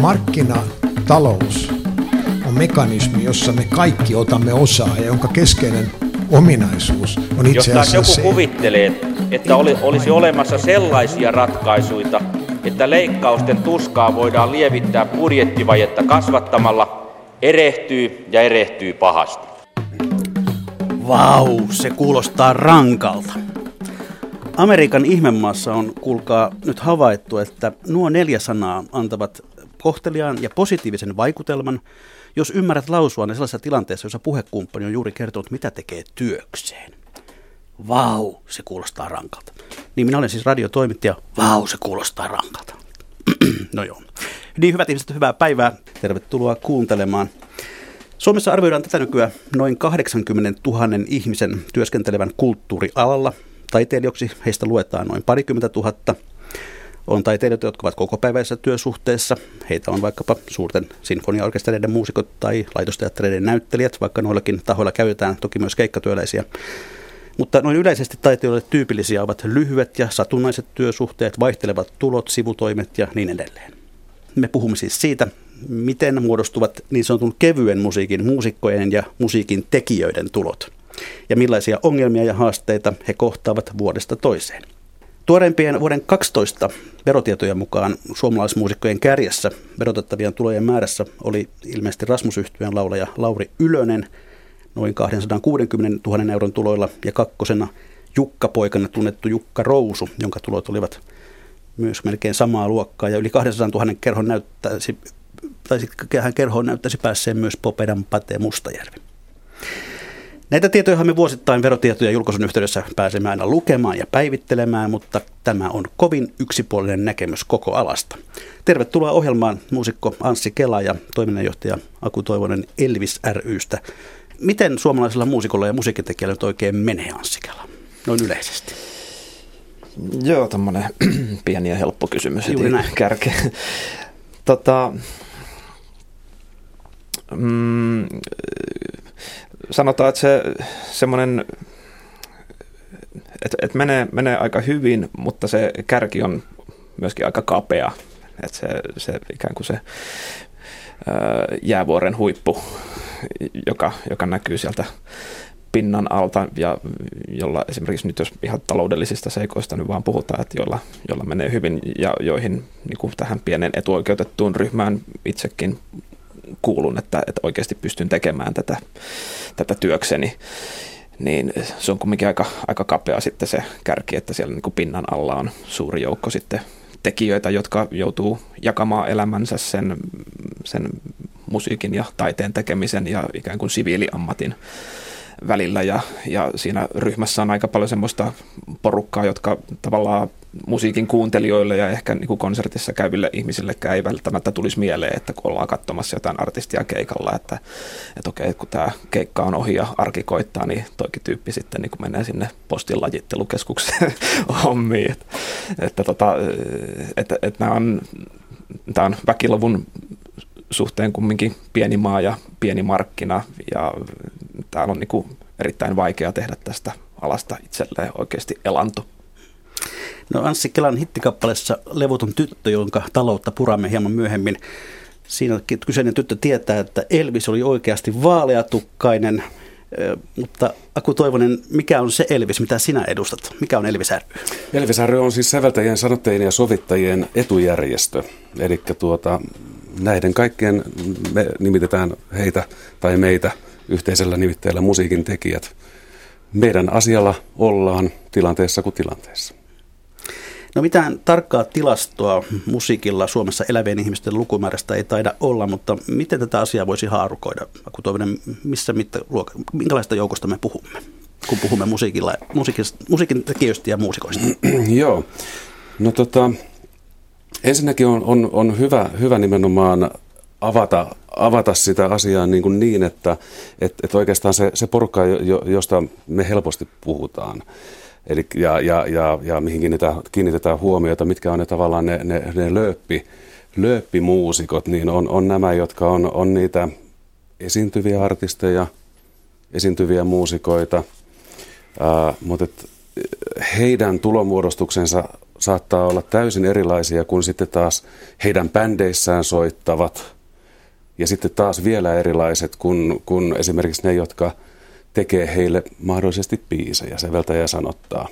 Markkinatalous on mekanismi, jossa me kaikki otamme osaa ja jonka keskeinen ominaisuus on itse Jos joku se, kuvittelee, että oli, olisi olemassa sellaisia ratkaisuja, että leikkausten tuskaa voidaan lievittää budjettivajetta kasvattamalla, erehtyy ja erehtyy pahasti. Vau, se kuulostaa rankalta. Amerikan ihmemaassa on, kuulkaa, nyt havaittu, että nuo neljä sanaa antavat kohteliaan ja positiivisen vaikutelman, jos ymmärrät lausua ne sellaisessa tilanteessa, jossa puhekumppani on juuri kertonut, mitä tekee työkseen. Vau, se kuulostaa rankalta. Niin minä olen siis radiotoimittaja. Vau, se kuulostaa rankalta. no joo. Niin hyvät ihmiset, hyvää päivää. Tervetuloa kuuntelemaan. Suomessa arvioidaan tätä nykyään noin 80 000 ihmisen työskentelevän kulttuurialalla. Taiteilijoiksi heistä luetaan noin parikymmentä tuhatta. On taiteilijoita, jotka ovat kokopäiväisessä työsuhteessa. Heitä on vaikkapa suurten sinfoniaorkestereiden muusikot tai laitosteattereiden näyttelijät, vaikka noillakin tahoilla käytetään toki myös keikkatyöläisiä. Mutta noin yleisesti taiteilijoille tyypillisiä ovat lyhyet ja satunnaiset työsuhteet, vaihtelevat tulot, sivutoimet ja niin edelleen. Me puhumme siis siitä, miten muodostuvat niin sanotun kevyen musiikin muusikkojen ja musiikin tekijöiden tulot ja millaisia ongelmia ja haasteita he kohtaavat vuodesta toiseen. Tuoreimpien vuoden 12 verotietojen mukaan suomalaismuusikkojen kärjessä verotettavien tulojen määrässä oli ilmeisesti Rasmus laulaja Lauri Ylönen noin 260 000 euron tuloilla ja kakkosena Jukka-poikana tunnettu Jukka Rousu, jonka tulot olivat myös melkein samaa luokkaa ja yli 200 000 kerhon näyttäisi, tai hän kerhoon näyttäisi päässeen myös Popedan Pate Mustajärvi. Näitä tietoja me vuosittain verotietoja julkaisun yhteydessä pääsemme aina lukemaan ja päivittelemään, mutta tämä on kovin yksipuolinen näkemys koko alasta. Tervetuloa ohjelmaan muusikko Anssi Kela ja toiminnanjohtaja Aku Toivonen Elvis rystä. Miten suomalaisilla muusikolla ja musiikintekijällä nyt oikein menee Anssi Kela, noin yleisesti? Joo, tämmöinen pieni ja helppo kysymys Juuri näin. kärkeen. Tota, mm, sanotaan, että se semmoinen, että, että menee, menee aika hyvin, mutta se kärki on myöskin aika kapea. Että se, se ikään kuin se ää, jäävuoren huippu, joka, joka näkyy sieltä pinnan alta ja jolla esimerkiksi nyt jos ihan taloudellisista seikoista nyt vaan puhutaan, että jolla, jolla menee hyvin ja joihin niin kuin tähän pienen etuoikeutettuun ryhmään itsekin kuulun, että, että oikeasti pystyn tekemään tätä, tätä työkseni, niin se on kumminkin aika, aika kapea sitten se kärki, että siellä niin kuin pinnan alla on suuri joukko sitten tekijöitä, jotka joutuu jakamaan elämänsä sen, sen musiikin ja taiteen tekemisen ja ikään kuin siviiliammatin välillä. Ja, ja siinä ryhmässä on aika paljon semmoista porukkaa, jotka tavallaan musiikin kuuntelijoille ja ehkä niin kuin konsertissa käyville ihmisillekään ei välttämättä tulisi mieleen, että kun ollaan katsomassa jotain artistia keikalla, että, että okei, kun tämä keikka on ohi ja arki koittaa, niin toikin tyyppi sitten niin kuin menee sinne postin lajittelukeskukseen hommiin. Että, että, tota, että, että nämä on, tämä on väkiluvun suhteen kumminkin pieni maa ja pieni markkina ja täällä on niin kuin erittäin vaikea tehdä tästä alasta itselleen oikeasti elanto. No Anssi Kelan hittikappaleessa Levoton tyttö, jonka taloutta puramme hieman myöhemmin. Siinä kyseinen tyttö tietää, että Elvis oli oikeasti vaaleatukkainen, mutta Aku Toivonen, mikä on se Elvis, mitä sinä edustat? Mikä on Elvis ry? Elvis ry on siis säveltäjien, sanottajien ja sovittajien etujärjestö. Eli tuota, näiden kaikkien me nimitetään heitä tai meitä yhteisellä nimitteellä musiikin tekijät. Meidän asialla ollaan tilanteessa kuin tilanteessa. No mitään tarkkaa tilastoa musiikilla Suomessa elävien ihmisten lukumäärästä ei taida olla, mutta miten tätä asiaa voisi haarukoida? Toivinen, missä mittaluokka, minkälaista joukosta me puhumme, kun puhumme musiikilla, musiikin, musiikin tekijöistä ja muusikoista? Joo, no tota, ensinnäkin on, on, on hyvä, hyvä nimenomaan avata, avata sitä asiaa niin, kuin niin että et, et oikeastaan se, se porukka, josta me helposti puhutaan, Eli, ja, ja, ja, ja mihin kiinnitetään, kiinnitetään huomiota, mitkä on ne tavallaan ne, ne, ne lööppi, lööppimuusikot, niin on, on nämä, jotka on, on niitä esiintyviä artisteja, esiintyviä muusikoita, ää, mutta et heidän tulomuodostuksensa saattaa olla täysin erilaisia kuin sitten taas heidän bändeissään soittavat. Ja sitten taas vielä erilaiset kuin, kuin esimerkiksi ne, jotka tekee heille mahdollisesti biisejä, säveltä ja sanottaa.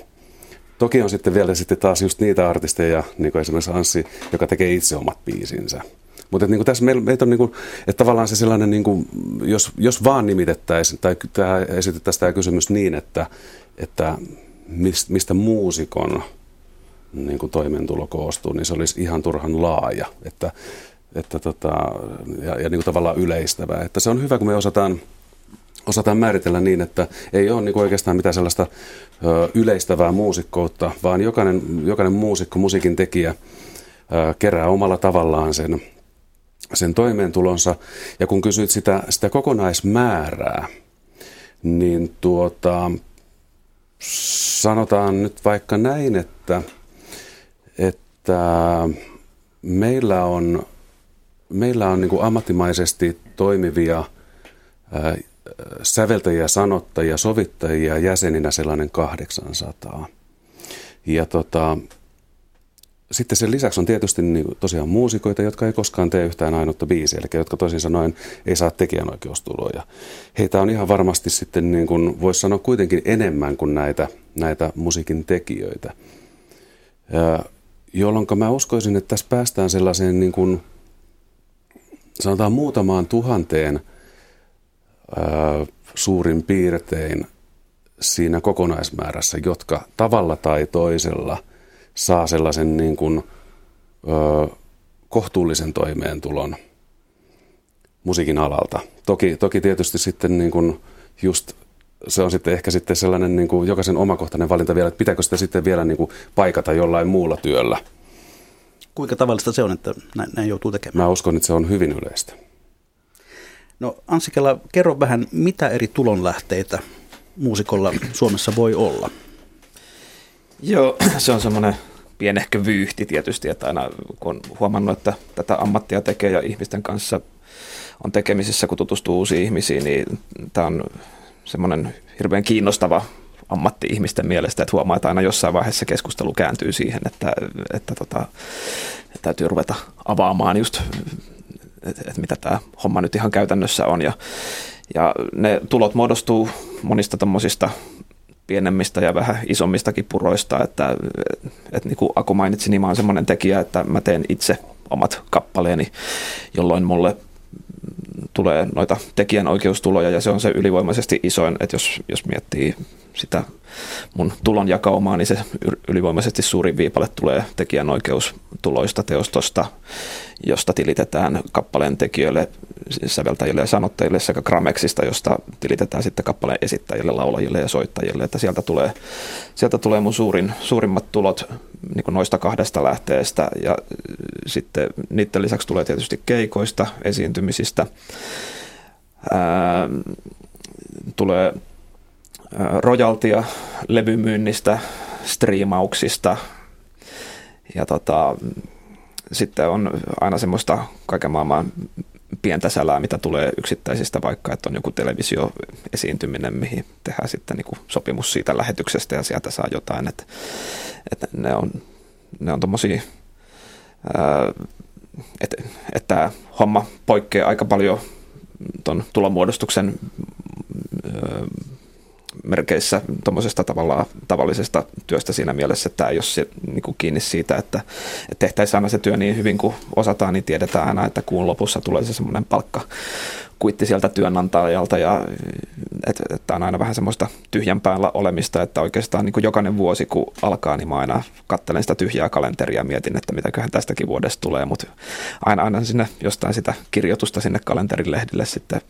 Toki on sitten vielä sitten taas just niitä artisteja, niin kuin esimerkiksi Anssi, joka tekee itse omat biisinsä. Mutta niin tässä meillä, meitä on niin kuin, että tavallaan se sellainen, niin kuin, jos, jos vaan nimitettäisiin tai tämä, esitettäisiin tämä kysymys niin, että, että mistä muusikon niin kuin toimeentulo koostuu, niin se olisi ihan turhan laaja että, että tota, ja, ja niin kuin tavallaan yleistävää. Että se on hyvä, kun me osataan, osataan määritellä niin, että ei ole niin oikeastaan mitään sellaista ö, yleistävää muusikkoutta, vaan jokainen, jokainen muusikko, musiikin tekijä ö, kerää omalla tavallaan sen, sen toimeentulonsa. Ja kun kysyt sitä, sitä kokonaismäärää, niin tuota, sanotaan nyt vaikka näin, että, että meillä on, meillä on niin ammattimaisesti toimivia säveltäjiä, sanottajia, sovittajia jäseninä sellainen 800. Ja tota, sitten sen lisäksi on tietysti niin, tosiaan muusikoita, jotka ei koskaan tee yhtään ainutta biisiä, eli jotka toisin sanoen ei saa tekijänoikeustuloja. Heitä on ihan varmasti sitten, niin kuin, voisi sanoa kuitenkin enemmän kuin näitä, näitä musiikin tekijöitä. Jolloin mä uskoisin, että tässä päästään sellaiseen niin kuin, sanotaan muutamaan tuhanteen suurin piirtein siinä kokonaismäärässä, jotka tavalla tai toisella – saa sellaisen niin kuin, ö, kohtuullisen toimeentulon musiikin alalta. Toki, toki tietysti sitten niin kuin just se on sitten ehkä sitten sellainen niin kuin jokaisen omakohtainen valinta vielä, että pitääkö sitä sitten vielä niin kuin paikata jollain muulla työllä. Kuinka tavallista se on, että näin, näin joutuu tekemään? Mä uskon, että se on hyvin yleistä. No Ansikela, kerro vähän, mitä eri tulonlähteitä muusikolla Suomessa voi olla? Joo, se on semmoinen pienehkö vyyhti tietysti, että aina kun huomannut, että tätä ammattia tekee ja ihmisten kanssa on tekemisissä, kun tutustuu uusiin ihmisiin, niin tämä on semmoinen hirveän kiinnostava ammatti ihmisten mielestä, että huomaa, että aina jossain vaiheessa keskustelu kääntyy siihen, että, että, tota, täytyy ruveta avaamaan just, että, että mitä tämä homma nyt ihan käytännössä on. Ja, ja ne tulot muodostuu monista tämmöisistä pienemmistä ja vähän isommistakin puroista, että, että niin kuin Aku mainitsi, niin mä oon semmoinen tekijä, että mä teen itse omat kappaleeni, jolloin mulle tulee noita tekijänoikeustuloja ja se on se ylivoimaisesti isoin, että jos, jos miettii sitä mun tulonjakaumaa, niin se ylivoimaisesti suurin viipale tulee tekijänoikeustuloista teostosta, josta tilitetään kappaleen tekijöille, säveltäjille ja sanottajille sekä Gramexista, josta tilitetään sitten kappaleen esittäjille, laulajille ja soittajille. Että sieltä tulee, sieltä tulee mun suurin, suurimmat tulot niin noista kahdesta lähteestä ja sitten niiden lisäksi tulee tietysti keikoista, esiintymisistä. Ää, tulee rojaltia levymyynnistä, striimauksista. Ja tota, sitten on aina semmoista kaiken maailman pientä sälää, mitä tulee yksittäisistä, vaikka että on joku televisioesiintyminen, mihin tehdään sitten niin sopimus siitä lähetyksestä ja sieltä saa jotain, että, että ne on, ne on tommosia, että, että homma poikkeaa aika paljon tuon tulonmuodostuksen merkeissä tuommoisesta tavallisesta työstä siinä mielessä, että tämä ei ole se, niin kuin kiinni siitä, että, että tehtäisiin aina se työ niin hyvin kuin osataan, niin tiedetään aina, että kuun lopussa tulee se semmoinen palkka kuitti sieltä työnantajalta ja että, että on aina vähän semmoista tyhjän päällä olemista, että oikeastaan niin kuin jokainen vuosi kun alkaa, niin mä aina katselen sitä tyhjää kalenteria ja mietin, että mitäköhän tästäkin vuodesta tulee, mutta aina, aina sinne jostain sitä kirjoitusta sinne kalenterilehdille sitten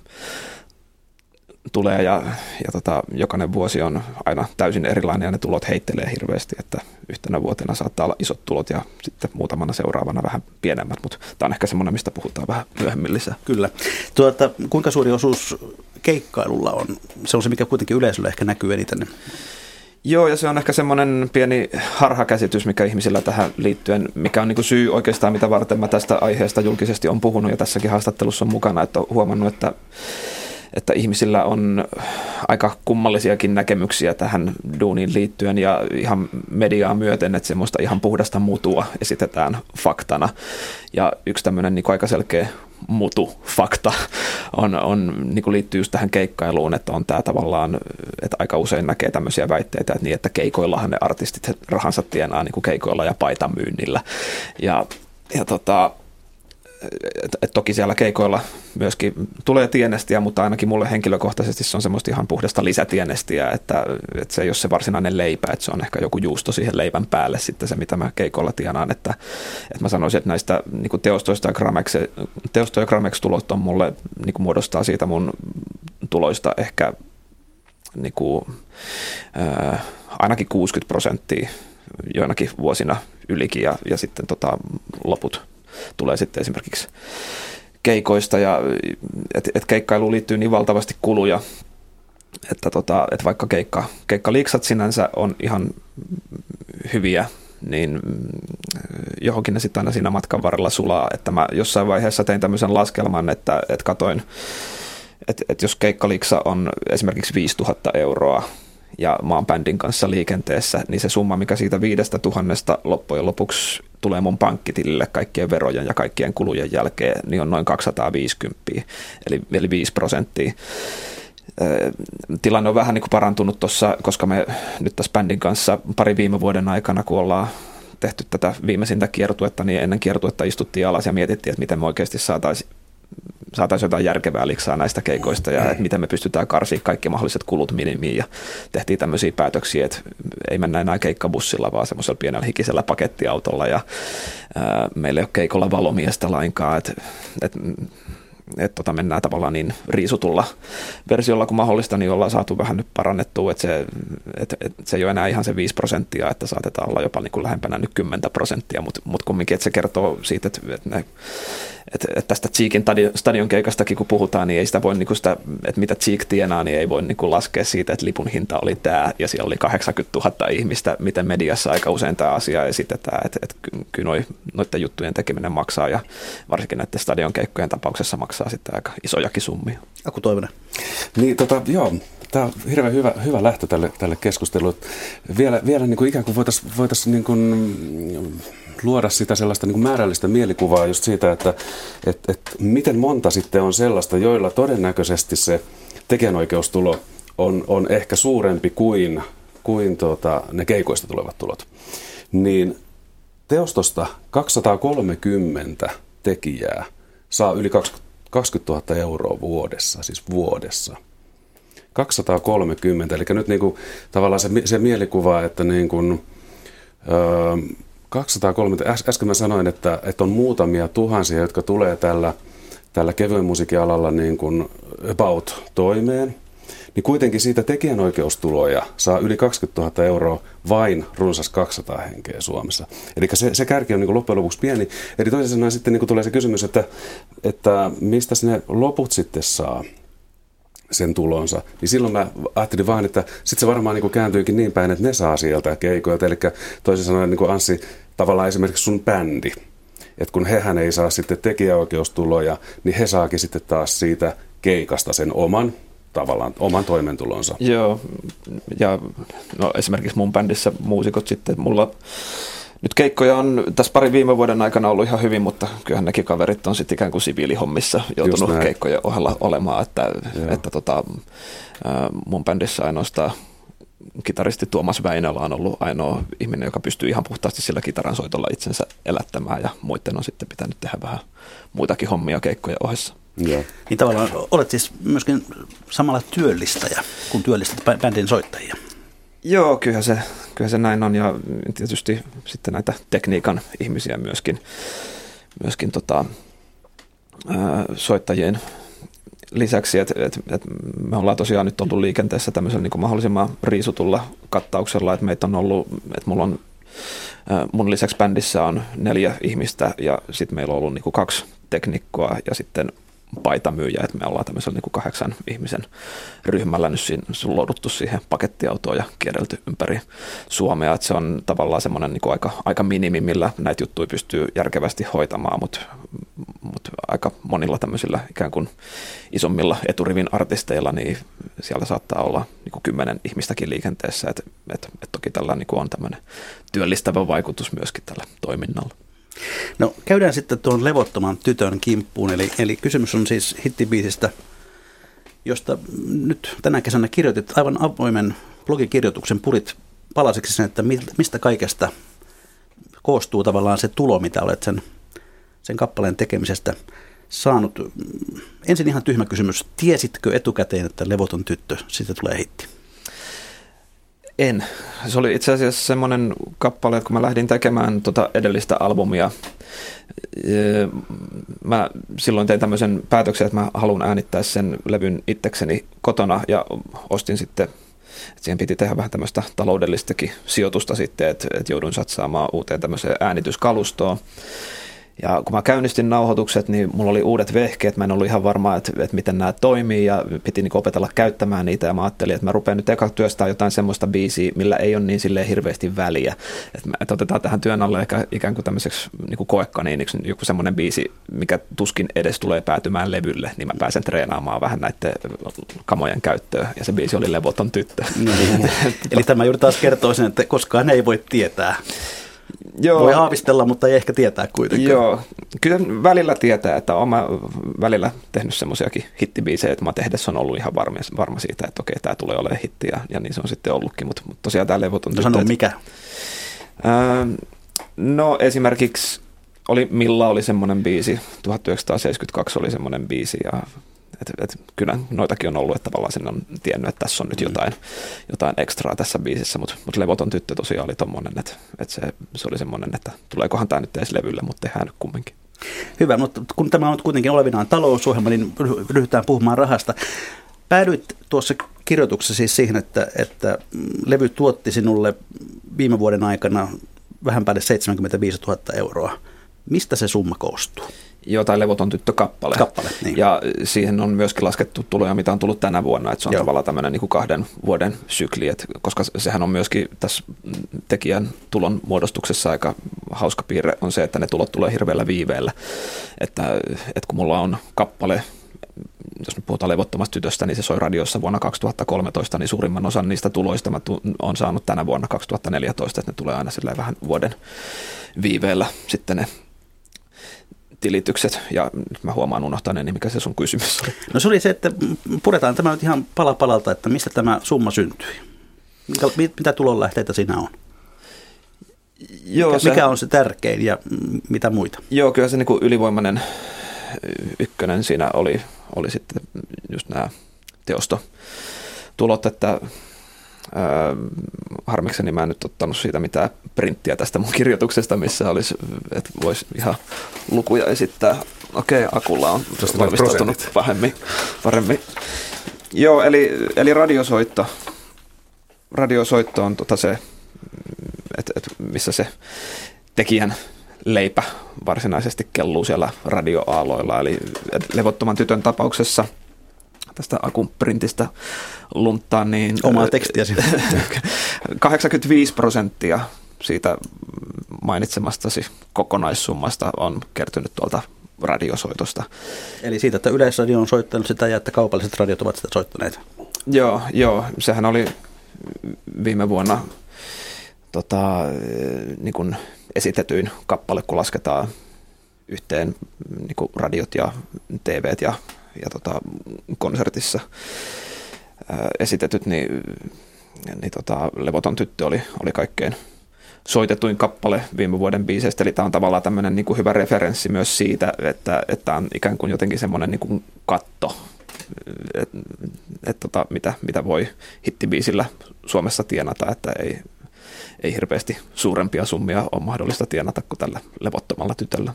tulee ja, ja tota, jokainen vuosi on aina täysin erilainen ja ne tulot heittelee hirveästi, että yhtenä vuotena saattaa olla isot tulot ja sitten muutamana seuraavana vähän pienemmät, mutta tämä on ehkä semmoinen, mistä puhutaan vähän myöhemmin lisää. Kyllä. Tuota, kuinka suuri osuus keikkailulla on? Se on se, mikä kuitenkin yleisöllä ehkä näkyy eniten. Joo, ja se on ehkä semmoinen pieni harhakäsitys, mikä ihmisillä tähän liittyen, mikä on niin syy oikeastaan, mitä varten mä tästä aiheesta julkisesti on puhunut ja tässäkin haastattelussa on mukana, että on huomannut, että että ihmisillä on aika kummallisiakin näkemyksiä tähän duuniin liittyen ja ihan mediaa myöten, että semmoista ihan puhdasta mutua esitetään faktana. Ja yksi tämmöinen niin aika selkeä mutu fakta on, on, niin liittyy just tähän keikkailuun, että on tämä tavallaan, että aika usein näkee tämmöisiä väitteitä, että, niin, että keikoillahan ne artistit rahansa tienaa niin kuin keikoilla ja paitamyynnillä. Ja, ja tota, et, toki siellä keikoilla myöskin tulee tienestiä, mutta ainakin mulle henkilökohtaisesti se on semmoista ihan puhdasta lisätienestiä, että, että se ei ole se varsinainen leipä, että se on ehkä joku juusto siihen leivän päälle sitten se, mitä mä keikoilla tienaan, että, että mä sanoisin, että näistä niin teostoista ja Gramex, teosto ja Gramex tulot on mulle, niin muodostaa siitä mun tuloista ehkä niin kuin, ainakin 60 prosenttia joinakin vuosina ylikin ja, ja sitten tota, loput tulee sitten esimerkiksi keikoista ja että et keikkailuun liittyy niin valtavasti kuluja, että, tota, että vaikka keikka, keikkaliiksat sinänsä on ihan hyviä, niin johonkin ne sitten aina siinä matkan varrella sulaa. Että mä jossain vaiheessa tein tämmöisen laskelman, että, että katoin, että, että jos keikkaliksa on esimerkiksi 5000 euroa, ja maan bändin kanssa liikenteessä, niin se summa, mikä siitä viidestä tuhannesta loppujen lopuksi tulee mun pankkitilille kaikkien verojen ja kaikkien kulujen jälkeen, niin on noin 250, eli, eli 5 prosenttia. Tilanne on vähän niin kuin parantunut tuossa, koska me nyt tässä bändin kanssa pari viime vuoden aikana, kun ollaan tehty tätä viimeisintä kiertuetta, niin ennen kiertuetta istuttiin alas ja mietittiin, että miten me oikeasti saataisiin saataisiin jotain järkevää liksaa näistä keikoista ja että miten me pystytään karsimaan kaikki mahdolliset kulut minimiin ja tehtiin tämmöisiä päätöksiä, että ei mennä enää keikkabussilla, vaan semmoisella pienellä hikisellä pakettiautolla ja ää, meillä ei ole keikolla valomiestä lainkaan, että, että että tota mennään tavallaan niin riisutulla versiolla kuin mahdollista, niin ollaan saatu vähän nyt parannettua, että se, että, että se ei ole enää ihan se 5 prosenttia, että saatetaan olla jopa niin kuin lähempänä nyt 10 prosenttia, mutta, mutta kumminkin, että se kertoo siitä, että, että, ne, että, että tästä Cheekin stadion keikastakin kun puhutaan, niin ei sitä voi, niin kuin sitä, että mitä Cheek tienaa, niin ei voi niin kuin laskea siitä, että lipun hinta oli tämä ja siellä oli 80 000 ihmistä, miten mediassa aika usein tämä asia esitetään, että, että kyllä noiden juttujen tekeminen maksaa ja varsinkin näiden stadion keikkojen tapauksessa maksaa maksaa sitten aika isojakin summia. Aku Toivonen. Niin, tota, joo, tämä on hirveän hyvä, hyvä lähtö tälle, tälle keskustelulle. Vielä, vielä niin kuin ikään kuin voitaisiin voitais niin kuin luoda sitä sellaista niin kuin määrällistä mielikuvaa just siitä, että et, et miten monta sitten on sellaista, joilla todennäköisesti se tekijänoikeustulo on, on ehkä suurempi kuin, kuin tuota, ne keikoista tulevat tulot. Niin teostosta 230 tekijää saa yli 20 20 000 euroa vuodessa, siis vuodessa. 230, eli nyt niin kuin, tavallaan se, se mielikuva, että niin kuin, öö, 230, äs, äsken mä sanoin, että, että on muutamia tuhansia, jotka tulee tällä, tällä kevyen musiikialalla niin kuin about toimeen, niin kuitenkin siitä tekijänoikeustuloja saa yli 20 000 euroa vain runsas 200 henkeä Suomessa. Eli se, se kärki on niin kuin loppujen lopuksi pieni. Eli toisin sanoen sitten niin kuin tulee se kysymys, että, että mistä ne loput sitten saa sen tulonsa, niin silloin mä ajattelin vaan, että sitten se varmaan niin kuin kääntyykin niin päin, että ne saa sieltä keikoja. Eli toisin sanoen niin kuin Anssi, tavallaan esimerkiksi sun bändi, että kun hehän ei saa sitten tekijäoikeustuloja, niin he saakin sitten taas siitä keikasta sen oman tavallaan oman toimeentulonsa. Joo, ja no, esimerkiksi mun bändissä muusikot sitten, mulla nyt keikkoja on tässä pari viime vuoden aikana ollut ihan hyvin, mutta kyllähän nekin kaverit on sitten ikään kuin siviilihommissa joutunut keikkojen ohella olemaan, että, että tota, mun bändissä ainoastaan kitaristi Tuomas Väinälä on ollut ainoa ihminen, joka pystyy ihan puhtaasti sillä kitaran soitolla itsensä elättämään ja muiden on sitten pitänyt tehdä vähän muitakin hommia keikkojen ohessa. Joo. Niin tavallaan olet siis myöskin samalla työllistäjä, kun työllistät bändin soittajia. Joo, kyllähän se, se näin on ja tietysti sitten näitä tekniikan ihmisiä myöskin, myöskin tota, soittajien lisäksi, että et, et me ollaan tosiaan nyt ollut liikenteessä tämmöisellä niin mahdollisimman riisutulla kattauksella, että meitä on ollut, että mulla on mun lisäksi bändissä on neljä ihmistä ja sitten meillä on ollut niin kuin kaksi teknikkoa ja sitten paitamyyjä, että me ollaan tämmöisellä niin kuin kahdeksan ihmisen ryhmällä nyt siinä, louduttu siihen pakettiautoon ja kierrelty ympäri Suomea, että se on tavallaan semmoinen niin aika, aika minimi, millä näitä juttuja pystyy järkevästi hoitamaan, mutta, mutta aika monilla tämmöisillä ikään kuin isommilla eturivin artisteilla, niin siellä saattaa olla niin kuin kymmenen ihmistäkin liikenteessä, että et, et toki tällä niin kuin on tämmöinen työllistävä vaikutus myöskin tällä toiminnalla. No käydään sitten tuon levottoman tytön kimppuun, eli, eli kysymys on siis hittibiisistä, josta nyt tänä kesänä kirjoitit aivan avoimen blogikirjoituksen, purit palasiksi sen, että mistä kaikesta koostuu tavallaan se tulo, mitä olet sen, sen kappaleen tekemisestä saanut. Ensin ihan tyhmä kysymys. Tiesitkö etukäteen, että Levoton tyttö, siitä tulee hitti? En. Se oli itse asiassa semmoinen kappale, että kun mä lähdin tekemään tota edellistä albumia, mä silloin tein tämmöisen päätöksen, että mä haluan äänittää sen levyn itsekseni kotona ja ostin sitten että siihen piti tehdä vähän tämmöistä taloudellistakin sijoitusta sitten, että, joudun satsaamaan uuteen tämmöiseen äänityskalustoon. Ja kun mä käynnistin nauhoitukset, niin mulla oli uudet vehkeet, mä en ollut ihan varma, että, että miten nämä toimii ja piti niin opetella käyttämään niitä ja mä ajattelin, että mä rupean nyt eka työstää jotain semmoista biisiä, millä ei ole niin silleen hirveästi väliä. Että, mä, että otetaan tähän työn alle ehkä ikään kuin tämmöiseksi niin koekaniiniksi joku semmoinen biisi, mikä tuskin edes tulee päätymään levylle, niin mä pääsen treenaamaan vähän näiden kamojen käyttöön ja se biisi oli Levoton tyttö. No niin. Eli tämä juuri taas kertoo sen, että koskaan ei voi tietää. Joo. Voi aavistella, mutta ei ehkä tietää kuitenkaan. Joo, kyllä välillä tietää, että olen välillä tehnyt semmoisiakin hittibiisejä, että mä tehdessä on ollut ihan varma, varma siitä, että okei, tämä tulee olemaan hitti ja, ja niin se on sitten ollutkin, mutta, mutta tosiaan tämä levoton no sano mikä? Ää, no esimerkiksi oli, Milla oli semmoinen biisi, 1972 oli semmoinen biisi ja et, et, kyllä noitakin on ollut, että tavallaan sen on tiennyt, että tässä on nyt mm. jotain, jotain ekstraa tässä biisissä, mutta mut Levoton tyttö tosiaan oli tommonen, että, että se, se oli semmoinen, että tuleekohan tämä nyt edes levylle, mutta tehdään nyt kumminkin. Hyvä, mutta kun tämä on kuitenkin olevinaan talousohjelma, niin ryhdytään puhumaan rahasta. Päädyit tuossa kirjoituksessa siis siihen, että, että levy tuotti sinulle viime vuoden aikana vähän päälle 75 000 euroa. Mistä se summa koostuu? Jotain levoton tyttö kappale. kappale niin. Ja siihen on myöskin laskettu tuloja, mitä on tullut tänä vuonna, että se on Joo. tavallaan tämmöinen niin kuin kahden vuoden sykli, että, koska sehän on myöskin tässä tekijän tulon muodostuksessa aika hauska piirre on se, että ne tulot tulee hirveällä viiveellä, että, että kun mulla on kappale, jos nyt puhutaan levottomasta tytöstä, niin se soi radiossa vuonna 2013, niin suurimman osan niistä tuloista mä on saanut tänä vuonna 2014, että ne tulee aina vähän vuoden viiveellä sitten ne tilitykset, ja nyt mä huomaan unohtaneen, niin mikä se sun kysymys oli. No se oli se, että puretaan tämä nyt ihan pala palalta, että mistä tämä summa syntyi. Mitä tulonlähteitä siinä on? Joo, mikä, se, mikä on se tärkein ja mitä muita? Joo, kyllä se niin kuin ylivoimainen ykkönen siinä oli, oli sitten just nämä teostotulot, että Öö, harmikseni mä en nyt ottanut siitä mitään printtiä tästä mun kirjoituksesta, missä olisi, että voisi ihan lukuja esittää. Okei, okay, Akulla on valmistautunut paremmin. paremmin. Joo, eli, eli radiosoitto. Radiosoitto on tota se, että et missä se tekijän leipä varsinaisesti kelluu siellä radioaaloilla. Eli levottoman tytön tapauksessa – tästä akun printistä lunttaan, niin... Omaa tekstiä 85 prosenttia siitä mainitsemastasi kokonaissummasta on kertynyt tuolta radiosoitosta. Eli siitä, että Yleisradio on soittanut sitä ja että kaupalliset radiot ovat sitä soittaneet. Joo, joo. Sehän oli viime vuonna tota, niin kuin esitetyin kappale, kun lasketaan yhteen niin kuin radiot ja TVt ja ja tota, konsertissa ää, esitetyt, niin, niin tota, Levoton tyttö oli, oli kaikkein soitetuin kappale viime vuoden biiseistä, eli tämä on tavallaan tämmöinen niin kuin hyvä referenssi myös siitä, että, että on ikään kuin jotenkin semmoinen niin kuin katto, että et, tota, mitä, mitä voi hittibiisillä Suomessa tienata, että ei, ei hirveästi suurempia summia ole mahdollista tienata kuin tällä levottomalla tytöllä.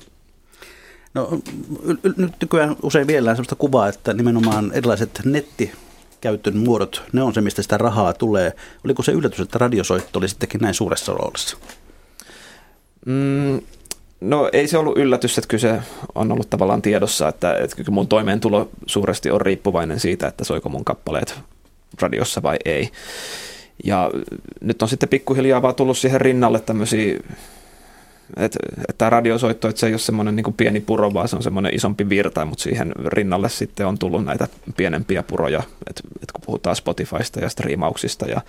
No nyt nykyään usein vielä sellaista kuvaa, että nimenomaan erilaiset netti käytön muodot, ne on se, mistä sitä rahaa tulee. Oliko se yllätys, että radiosoitto oli sittenkin näin suuressa roolissa? Mm, no ei se ollut yllätys, että kyse on ollut tavallaan tiedossa, että, että mun toimeentulo suuresti on riippuvainen siitä, että soiko mun kappaleet radiossa vai ei. Ja nyt on sitten pikkuhiljaa vaan tullut siihen rinnalle tämmöisiä että et tämä radiosoitto, että se ei ole semmoinen niin pieni puro, vaan se on semmoinen isompi virta, mutta siihen rinnalle sitten on tullut näitä pienempiä puroja, että et kun puhutaan Spotifysta ja striimauksista, ja,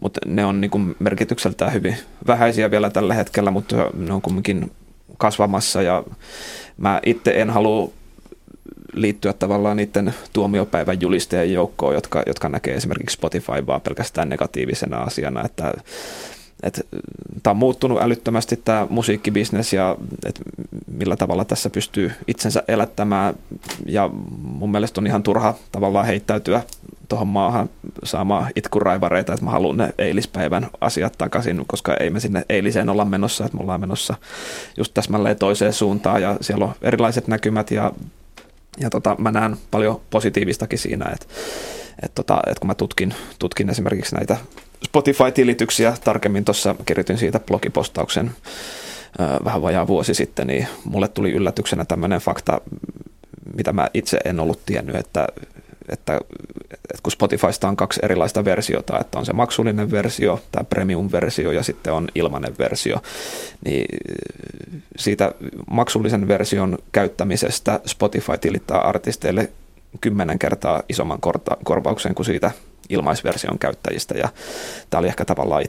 mutta ne on niin kuin merkitykseltään hyvin vähäisiä vielä tällä hetkellä, mutta ne on kumminkin kasvamassa. Ja mä itse en halua liittyä tavallaan niiden tuomiopäivän julistajien joukkoon, jotka, jotka näkee esimerkiksi Spotify vaan pelkästään negatiivisena asiana, että että tämä on muuttunut älyttömästi tämä musiikkibisnes ja että millä tavalla tässä pystyy itsensä elättämään. Ja mun mielestä on ihan turha tavallaan heittäytyä tuohon maahan saamaan itkuraivareita, että mä haluan ne eilispäivän asiat takaisin, koska ei me sinne eiliseen olla menossa, että me ollaan menossa just täsmälleen toiseen suuntaan ja siellä on erilaiset näkymät ja, ja tota, mä näen paljon positiivistakin siinä, että että tota, että kun mä tutkin, tutkin esimerkiksi näitä Spotify-tilityksiä tarkemmin, tuossa kirjoitin siitä blogipostauksen vähän vajaa vuosi sitten, niin mulle tuli yllätyksenä tämmöinen fakta, mitä mä itse en ollut tiennyt, että, että, että kun Spotifysta on kaksi erilaista versiota, että on se maksullinen versio, tämä premium-versio ja sitten on ilmainen versio, niin siitä maksullisen version käyttämisestä Spotify tilittää artisteille kymmenen kertaa isomman korta, korvauksen kuin siitä ilmaisversion käyttäjistä. Ja tämä oli ehkä tavallaan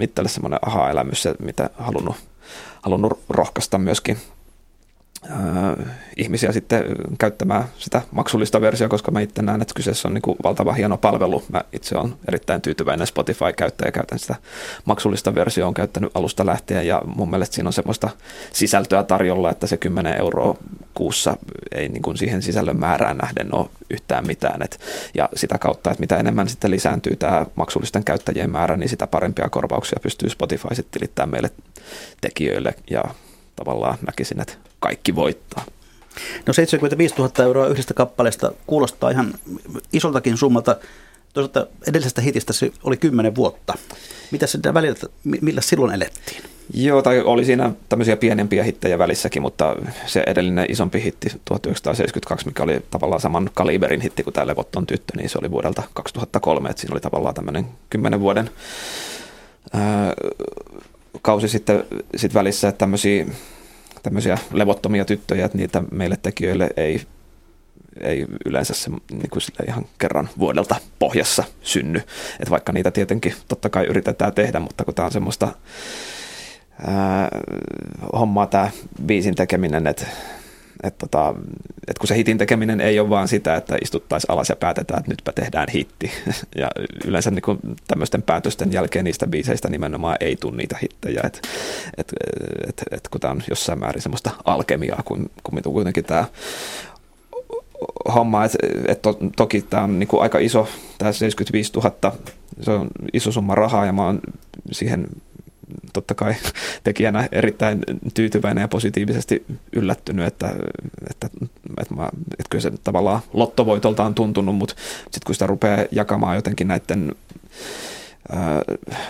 itselle semmoinen aha-elämys, mitä halunnut, halunnut rohkaista myöskin ihmisiä sitten käyttämään sitä maksullista versiota, koska mä itse näen, että kyseessä on niin kuin valtava hieno palvelu. Mä itse olen erittäin tyytyväinen Spotify-käyttäjä, käytän sitä maksullista versiota, on käyttänyt alusta lähtien ja mun mielestä siinä on semmoista sisältöä tarjolla, että se 10 euroa kuussa ei niin kuin siihen sisällön määrään nähden ole yhtään mitään. Et, ja sitä kautta, että mitä enemmän sitten lisääntyy tämä maksullisten käyttäjien määrä, niin sitä parempia korvauksia pystyy Spotify sitten tilittämään meille tekijöille ja tavallaan näkisin, että kaikki voittaa. No 75 000 euroa yhdestä kappaleesta kuulostaa ihan isoltakin summalta. Toisaalta edellisestä hitistä se oli 10 vuotta. Mitä sitä välillä, millä silloin elettiin? Joo, tai oli siinä tämmöisiä pienempiä hittejä välissäkin, mutta se edellinen isompi hitti 1972, mikä oli tavallaan saman kaliberin hitti kuin tämä Levotton tyttö, niin se oli vuodelta 2003, että siinä oli tavallaan tämmöinen 10 vuoden ää, kausi sitten sit välissä, että tämmöisiä, tämmöisiä levottomia tyttöjä, että niitä meille tekijöille ei, ei yleensä se niin kuin ihan kerran vuodelta pohjassa synny. Et vaikka niitä tietenkin totta kai yritetään tehdä, mutta kun tämä on semmoista ää, hommaa tämä biisin tekeminen, että että tota, et kun se hitin tekeminen ei ole vaan sitä, että istuttaisiin alas ja päätetään, että nytpä tehdään hitti. Ja yleensä niin kuin tämmöisten päätösten jälkeen niistä biiseistä nimenomaan ei tule niitä hittejä. Että et, et, et, kun tämä on jossain määrin semmoista alkemiaa, kun, kun kuitenkin tämä homma, että et to, toki tämä on niin kuin aika iso, tämä 75 000, se on iso summa rahaa ja mä oon siihen totta kai tekijänä erittäin tyytyväinen ja positiivisesti yllättynyt, että, että, että, mä, että kyllä se tavallaan lottovoitolta on tuntunut, mutta sitten kun sitä rupeaa jakamaan jotenkin näiden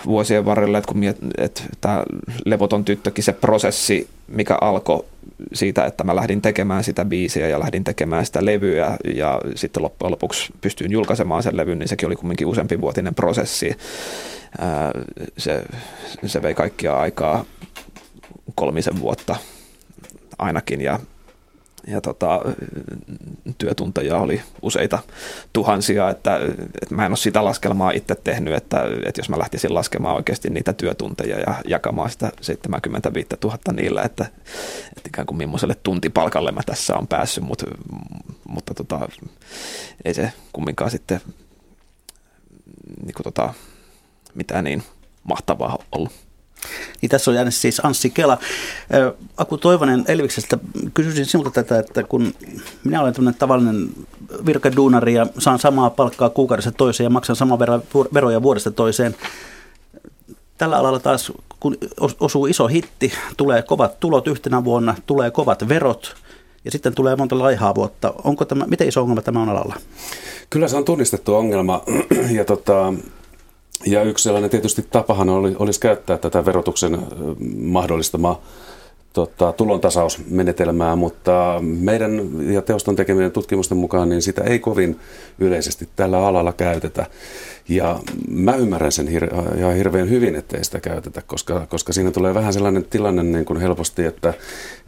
vuosien varrella, että kun miet, että tämä levoton tyttökin, se prosessi, mikä alkoi siitä, että mä lähdin tekemään sitä biisiä ja lähdin tekemään sitä levyä ja sitten loppujen lopuksi pystyin julkaisemaan sen levyn, niin sekin oli kumminkin useampi vuotinen prosessi se, se vei kaikkia aikaa kolmisen vuotta ainakin ja, ja tota, työtunteja oli useita tuhansia, että, että mä en ole sitä laskelmaa itse tehnyt, että, että jos mä lähtisin laskemaan oikeasti niitä työtunteja ja jakamaan sitä 75 000 niillä, että, että ikään kuin millaiselle tuntipalkalle mä tässä on päässyt, mutta, mutta tota, ei se kumminkaan sitten niin kuin tota, mitään niin mahtavaa ollut. Niin tässä on jäänyt siis Anssi Kela. Aku Toivonen Elviksestä, kysyisin sinulta tätä, että kun minä olen tämmöinen tavallinen virkaduunari ja saan samaa palkkaa kuukaudessa toiseen ja maksan saman verran veroja vuodesta toiseen. Tällä alalla taas, kun osuu iso hitti, tulee kovat tulot yhtenä vuonna, tulee kovat verot ja sitten tulee monta laihaa vuotta. Onko tämä, miten iso ongelma tämä on alalla? Kyllä se on tunnistettu ongelma ja tota, ja yksi sellainen tietysti tapahan oli, olisi käyttää tätä verotuksen mahdollistamaa tota, tulontasausmenetelmää, mutta meidän ja teoston tekemien tutkimusten mukaan niin sitä ei kovin yleisesti tällä alalla käytetä. Ja mä ymmärrän sen hir- ihan hirveän hyvin, ettei sitä käytetä, koska, koska siinä tulee vähän sellainen tilanne niin kuin helposti, että,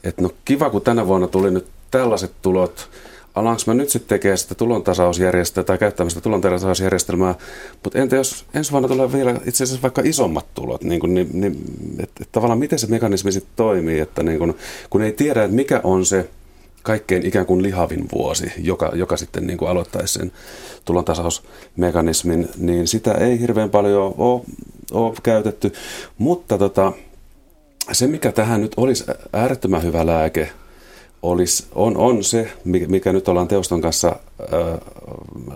että no kiva kun tänä vuonna tuli nyt tällaiset tulot, alanko mä nyt sitten tekemään sitä tulontasausjärjestelmää tai käyttämistä tulontasausjärjestelmää, mutta entä jos ensi vuonna tulee vielä itse asiassa vaikka isommat tulot, niin kuin, niin, niin, että, että tavallaan miten se mekanismi sitten toimii, että niin kuin, kun ei tiedä, että mikä on se kaikkein ikään kuin lihavin vuosi, joka, joka sitten niin kuin aloittaisi sen tulontasausmekanismin, niin sitä ei hirveän paljon ole, ole käytetty, mutta tota, se mikä tähän nyt olisi äärettömän hyvä lääke, olisi, on, on se, mikä nyt ollaan teoston kanssa äh,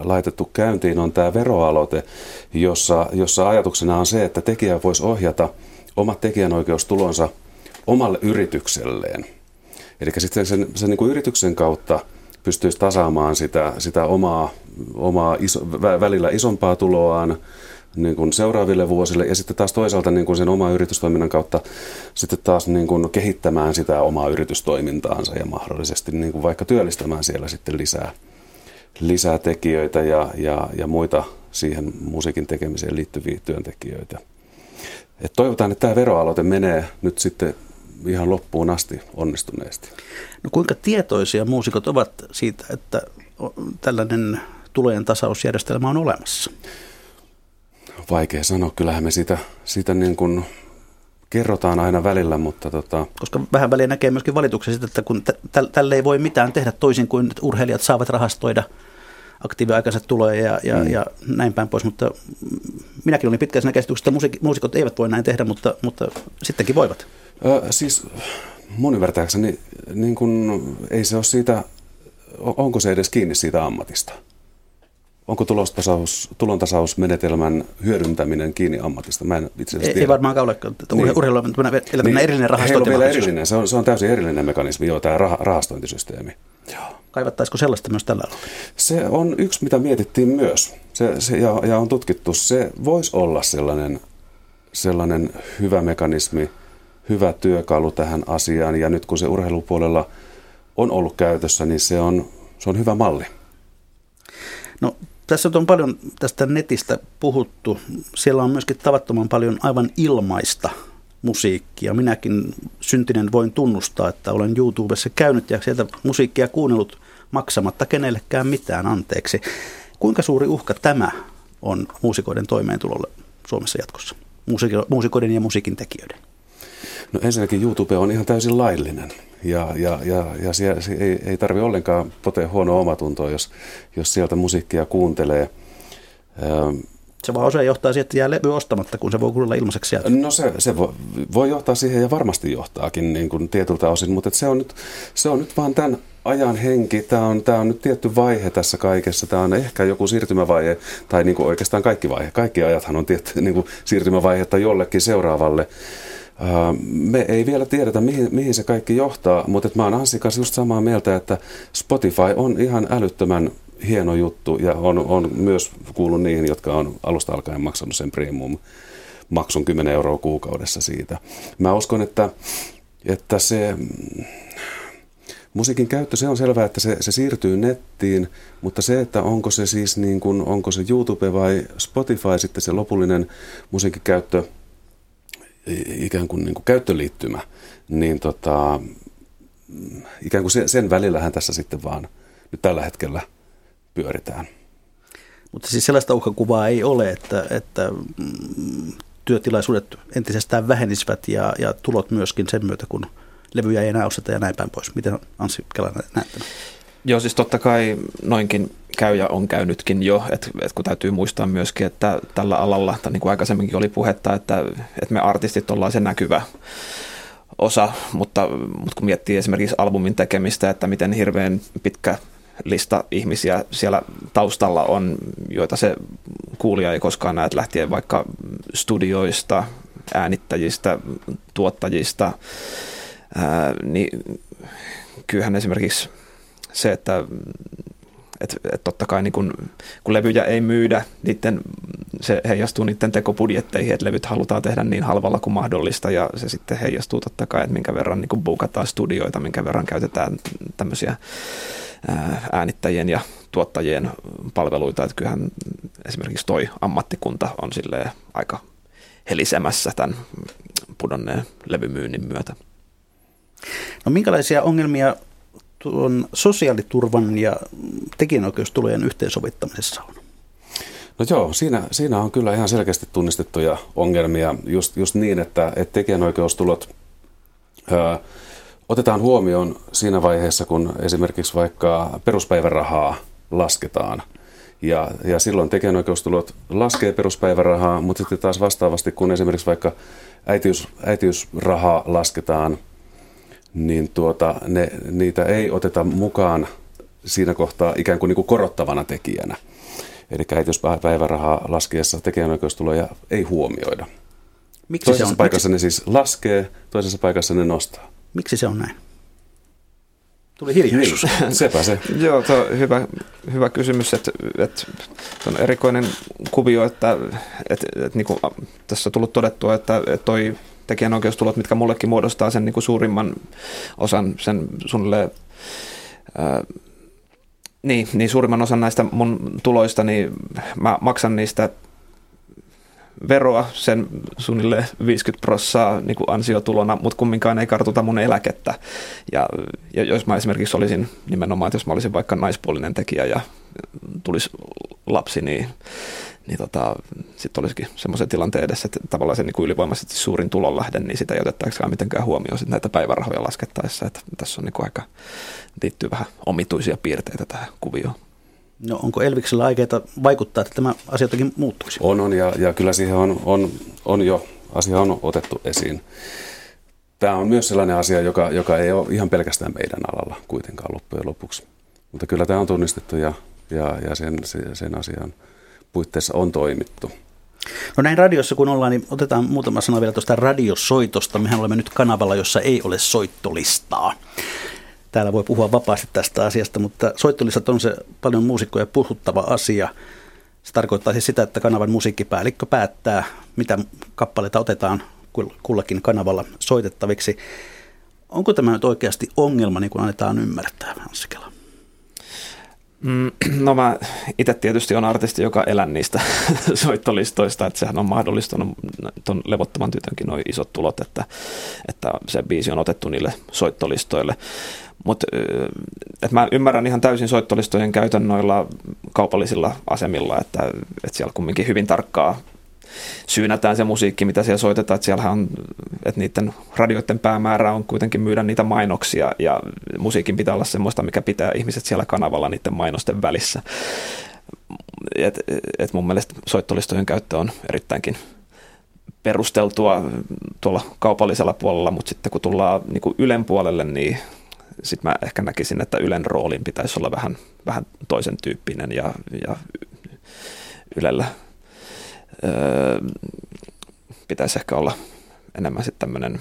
laitettu käyntiin, on tämä veroaloite, jossa, jossa ajatuksena on se, että tekijä voisi ohjata omat tekijänoikeustulonsa omalle yritykselleen. Eli sitten sen, sen niin kuin yrityksen kautta pystyisi tasaamaan sitä, sitä omaa, omaa iso, välillä isompaa tuloaan, niin kuin seuraaville vuosille ja sitten taas toisaalta niin kuin sen oman yritystoiminnan kautta sitten taas niin kuin kehittämään sitä omaa yritystoimintaansa ja mahdollisesti niin kuin vaikka työllistämään siellä sitten lisää, lisää tekijöitä ja, ja, ja muita siihen musiikin tekemiseen liittyviä työntekijöitä. Et toivotaan, että tämä veroaloite menee nyt sitten ihan loppuun asti onnistuneesti. No kuinka tietoisia muusikot ovat siitä, että tällainen tulojen tasausjärjestelmä on olemassa? Vaikea sanoa, kyllähän me sitä, sitä niin kuin kerrotaan aina välillä, mutta tota... Koska vähän väliä näkee myöskin valituksia siitä, että kun tälle ei voi mitään tehdä toisin kuin urheilijat saavat rahastoida aktiiviaikansa tuloja ja, ja, mm. ja näin päin pois, mutta minäkin olin pitkä siinä käsityksessä, että muusikot eivät voi näin tehdä, mutta, mutta sittenkin voivat. Ö, siis mun ymmärtääkseni niin kun, ei se ole siitä, onko se edes kiinni siitä ammatista? Onko tulostasaus, tulontasausmenetelmän hyödyntäminen kiinni ammatista? Mä en itse asiassa Ei, ei varmaankaan ole. Niin. Urheilu on niin. erillinen rahastointimahdollisuus. erillinen. Se on, se on täysin erillinen mekanismi, joo, tämä rah, rahastointisysteemi. Joo. Kaivattaisiko sellaista myös tällä alalla? Se on yksi, mitä mietittiin myös se, se, ja, ja on tutkittu. Se voisi olla sellainen, sellainen hyvä mekanismi, hyvä työkalu tähän asiaan. Ja nyt kun se urheilupuolella on ollut käytössä, niin se on, se on hyvä malli. No tässä on paljon tästä netistä puhuttu. Siellä on myöskin tavattoman paljon aivan ilmaista musiikkia. Minäkin syntinen voin tunnustaa, että olen YouTubessa käynyt ja sieltä musiikkia kuunnellut maksamatta kenellekään mitään anteeksi. Kuinka suuri uhka tämä on muusikoiden toimeentulolle Suomessa jatkossa? Muusikoiden ja musiikin tekijöiden? No ensinnäkin YouTube on ihan täysin laillinen ja, ja, ja, ja siellä, ei, ei tarvi ollenkaan potea huonoa omatuntoa, jos, jos sieltä musiikkia kuuntelee. Ähm, se vaan usein johtaa siihen, että jää levy ostamatta, kun se voi kuulla ilmaiseksi sieltä. No se, se voi, voi johtaa siihen ja varmasti johtaakin niin kuin tietyltä osin, mutta se on, nyt, se on nyt vaan tämän ajan henki. Tämä on, tämä on nyt tietty vaihe tässä kaikessa. Tämä on ehkä joku siirtymävaihe, tai niin kuin oikeastaan kaikki vaihe. Kaikki ajathan on tietty niin kuin siirtymävaihetta jollekin seuraavalle. Me ei vielä tiedetä, mihin, mihin se kaikki johtaa, mutta mä oon Anssi kanssa just samaa mieltä, että Spotify on ihan älyttömän hieno juttu ja on, on myös kuullut niihin, jotka on alusta alkaen maksanut sen premium maksun 10 euroa kuukaudessa siitä. Mä uskon, että, että se musiikin käyttö, se on selvää, että se, se siirtyy nettiin, mutta se, että onko se siis niin kuin, onko se YouTube vai Spotify sitten se lopullinen musiikin käyttö – ikään kuin, niin kuin käyttöliittymä, niin tota, ikään kuin sen, sen välillähän tässä sitten vaan nyt tällä hetkellä pyöritään. Mutta siis sellaista uhkakuvaa ei ole, että, että mm, työtilaisuudet entisestään vähenisivät ja, ja tulot myöskin sen myötä, kun levyjä ei enää osteta ja näin päin pois. Miten Anssi Kelainen näet tämän? Joo, siis totta kai noinkin käy ja on käynytkin jo, että et kun täytyy muistaa myöskin, että tällä alalla, tai niin kuin aikaisemminkin oli puhetta, että, että me artistit ollaan se näkyvä osa, mutta, mutta kun miettii esimerkiksi albumin tekemistä, että miten hirveän pitkä lista ihmisiä siellä taustalla on, joita se kuulija ei koskaan näe, lähtien vaikka studioista, äänittäjistä, tuottajista, ää, niin kyllähän esimerkiksi se, että että et totta kai niin kun, kun levyjä ei myydä, niiden, se heijastuu niiden tekobudjetteihin, että levyt halutaan tehdä niin halvalla kuin mahdollista ja se sitten heijastuu totta kai, että minkä verran niin buukataan studioita, minkä verran käytetään tämmöisiä äänittäjien ja tuottajien palveluita, että kyllähän esimerkiksi toi ammattikunta on sille aika helisemässä tämän pudonneen levymyynnin myötä. No minkälaisia ongelmia tuon sosiaaliturvan ja tekijänoikeustulojen yhteensovittamisessa on? No joo, siinä, siinä on kyllä ihan selkeästi tunnistettuja ongelmia just, just niin, että, että tekijänoikeustulot ää, otetaan huomioon siinä vaiheessa, kun esimerkiksi vaikka peruspäivärahaa lasketaan. Ja, ja silloin tekijänoikeustulot laskee peruspäivärahaa, mutta sitten taas vastaavasti, kun esimerkiksi vaikka äitiys, äitiysrahaa lasketaan, niin tuota, ne, niitä ei oteta mukaan siinä kohtaa ikään kuin, niin kuin korottavana tekijänä. Eli äitiyspäivärahaa laskiessa tekijänoikeustuloja ei huomioida. Miksi toisessa se on? paikassa Miksi? ne siis laskee, toisessa paikassa ne nostaa. Miksi se on näin? Tuli hiljaisuus. Niin, sepä se. Joo, tuo on hyvä, hyvä kysymys, että, että on erikoinen kuvio, että, että, että niin kuin tässä on tullut todettua, että toi tekijänoikeustulot, mitkä mullekin muodostaa sen niin kuin suurimman osan sen suunnilleen ää, niin, niin suurimman osan näistä mun tuloista, niin mä maksan niistä veroa sen suunnilleen 50 prossaa niin kuin ansiotulona, mutta kumminkaan ei kartuta mun eläkettä. Ja, ja jos mä esimerkiksi olisin nimenomaan, että jos mä olisin vaikka naispuolinen tekijä ja tulisi lapsi, niin, niin tota, sitten olisikin semmoisen tilanteen edessä, että tavallaan se niin kuin ylivoimaisesti suurin tulonlähde, niin sitä ei otettaisikaan mitenkään huomioon sit näitä päivärahoja laskettaessa. Että tässä on niin kuin aika, liittyy vähän omituisia piirteitä tähän kuvioon. No onko Elviksellä aikeita vaikuttaa, että tämä asia jotenkin muuttuisi? On, on ja, ja kyllä siihen on, on, on jo, asia on otettu esiin. Tämä on myös sellainen asia, joka, joka ei ole ihan pelkästään meidän alalla kuitenkaan loppujen lopuksi. Mutta kyllä tämä on tunnistettu ja, ja, ja sen, sen asian puitteissa on toimittu. No näin radiossa kun ollaan, niin otetaan muutama sana vielä tuosta radiosoitosta. Mehän olemme nyt kanavalla, jossa ei ole soittolistaa täällä voi puhua vapaasti tästä asiasta, mutta soittolistat on se paljon muusikkoja puhuttava asia. Se tarkoittaa siis sitä, että kanavan musiikkipäällikkö päättää, mitä kappaleita otetaan kullakin kanavalla soitettaviksi. Onko tämä nyt oikeasti ongelma, niin kuin annetaan ymmärtää, Hanssikela? Mm, no mä itse tietysti on artisti, joka elän niistä soittolistoista, että sehän on mahdollistanut tuon levottoman tytönkin noin isot tulot, että, että se biisi on otettu niille soittolistoille. Mutta mä ymmärrän ihan täysin soittolistojen käytön noilla kaupallisilla asemilla, että, että siellä kumminkin hyvin tarkkaa syynätään se musiikki, mitä siellä soitetaan, että siellähän on, että niiden radioiden päämäärä on kuitenkin myydä niitä mainoksia ja musiikin pitää olla semmoista, mikä pitää ihmiset siellä kanavalla niiden mainosten välissä. Et, et mun mielestä soittolistojen käyttö on erittäinkin perusteltua tuolla kaupallisella puolella, mutta sitten kun tullaan niin kuin Ylen puolelle, niin sitten mä ehkä näkisin, että Ylen roolin pitäisi olla vähän, vähän toisen tyyppinen ja, ja Ylellä öö, pitäisi ehkä olla enemmän sitten tämmöinen,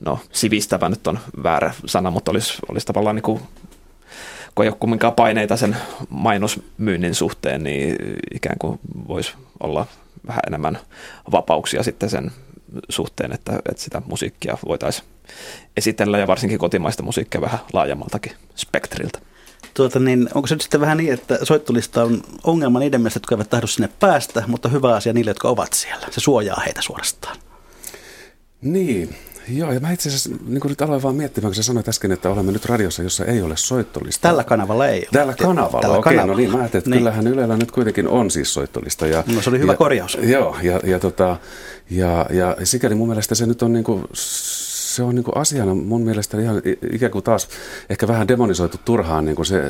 no sivistävä nyt on väärä sana, mutta olisi, olisi tavallaan niin kuin, kun ei ole kumminkaan paineita sen mainosmyynnin suhteen, niin ikään kuin voisi olla vähän enemmän vapauksia sitten sen suhteen, että, että sitä musiikkia voitaisiin esitellä ja varsinkin kotimaista musiikkia vähän laajemmaltakin spektriltä. Tuota, niin, onko se nyt sitten vähän niin, että soittolista on ongelma niiden mielestä, jotka eivät tahdo sinne päästä, mutta hyvä asia niille, jotka ovat siellä. Se suojaa heitä suorastaan. Niin, Joo, ja mä itse asiassa niin nyt aloin vaan miettimään, kun sä sanoit äsken, että olemme nyt radiossa, jossa ei ole soittolista. Tällä kanavalla ei ole. Tällä kanavalla, Tällä okei, kanavalla. no niin, mä ajattelin, että niin. kyllähän Ylellä nyt kuitenkin on siis soittolista. Ja, no se oli hyvä ja, korjaus. Joo, ja, ja, tota, ja, ja sikäli mun mielestä se nyt on niin kuin, se on niin kuin asiana mun mielestä ihan ikään kuin taas ehkä vähän demonisoitu turhaan, niin kuin se,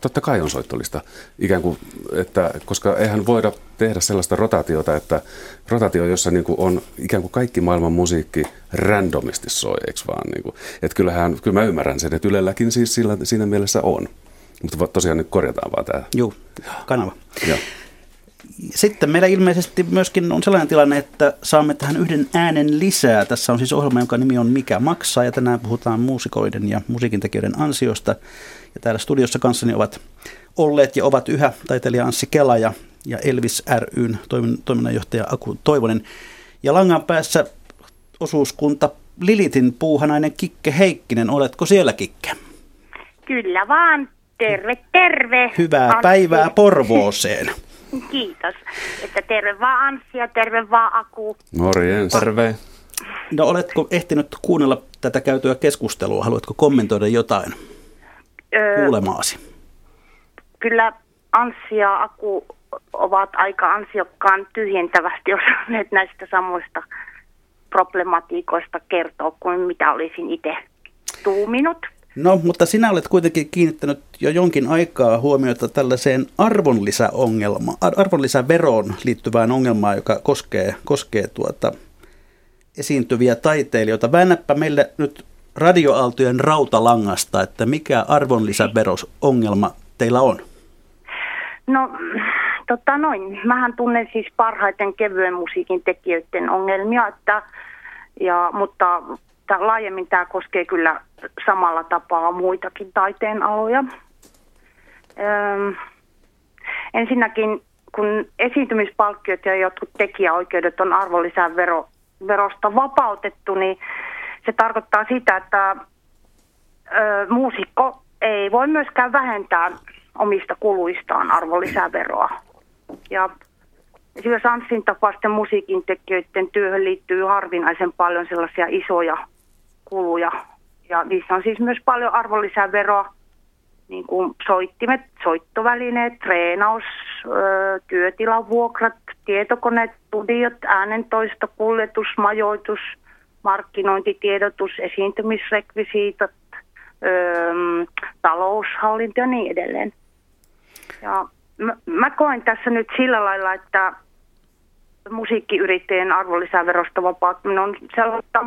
totta kai on soittolista, ikään kuin, että, koska eihän voida tehdä sellaista rotaatiota, että rotaatio, jossa niin kuin on ikään kuin kaikki maailman musiikki randomisti soi, eikö vaan? Niin kuin, että kyllähän, kyllä mä ymmärrän sen, että Ylelläkin siis sillä, siinä mielessä on. Mutta tosiaan nyt korjataan vaan tämä. Joo, kanava. Joo. Sitten meillä ilmeisesti myöskin on sellainen tilanne, että saamme tähän yhden äänen lisää. Tässä on siis ohjelma, jonka nimi on Mikä maksaa ja tänään puhutaan muusikoiden ja musiikintekijöiden ansiosta. Ja täällä studiossa kanssani ovat olleet ja ovat yhä taiteilija Anssi Kela ja, ja Elvis ryn toiminnanjohtaja Aku Toivonen. Ja langan päässä osuuskunta Lilitin puuhanainen Kikke Heikkinen. Oletko siellä Kikke? Kyllä vaan. Terve, terve. Hyvää Anssi. päivää Porvooseen. Kiitos. Että terve vaan Anssi ja terve vaan Aku. Morjens. Terve. No oletko ehtinyt kuunnella tätä käytyä keskustelua? Haluatko kommentoida jotain öö, kuulemaasi? Kyllä Anssi ja Aku ovat aika ansiokkaan tyhjentävästi osanneet näistä samoista problematiikoista kertoa kuin mitä olisin itse tuuminut. No, mutta sinä olet kuitenkin kiinnittänyt jo jonkin aikaa huomiota tällaiseen arvonlisäongelma, arvonlisäveroon liittyvään ongelmaan, joka koskee, koskee tuota esiintyviä taiteilijoita. Väännäpä meille nyt radioaaltojen rautalangasta, että mikä arvonlisäverosongelma teillä on? No, tota noin. Mähän tunnen siis parhaiten kevyen musiikin tekijöiden ongelmia, että, ja, mutta t- laajemmin tämä koskee kyllä samalla tapaa muitakin taiteen aloja. Ensinnäkin, kun esiintymispalkkiot ja jotkut tekijäoikeudet on arvonlisäverosta vapautettu, niin se tarkoittaa sitä, että ö, muusikko ei voi myöskään vähentää omista kuluistaan arvonlisäveroa. Ja esimerkiksi Anssin tapaisten musiikintekijöiden työhön liittyy harvinaisen paljon sellaisia isoja kuluja. Ja niissä on siis myös paljon arvonlisäveroa, niin kuin soittimet, soittovälineet, treenaus, työtilan vuokrat, tietokoneet, studiot, äänentoisto, kuljetus, majoitus, markkinointitiedotus, esiintymisrekvisiitat, taloushallinto ja niin edelleen. Ja mä, mä koen tässä nyt sillä lailla, että musiikkiyrittäjien arvonlisäverosta vapauttaminen on sellaista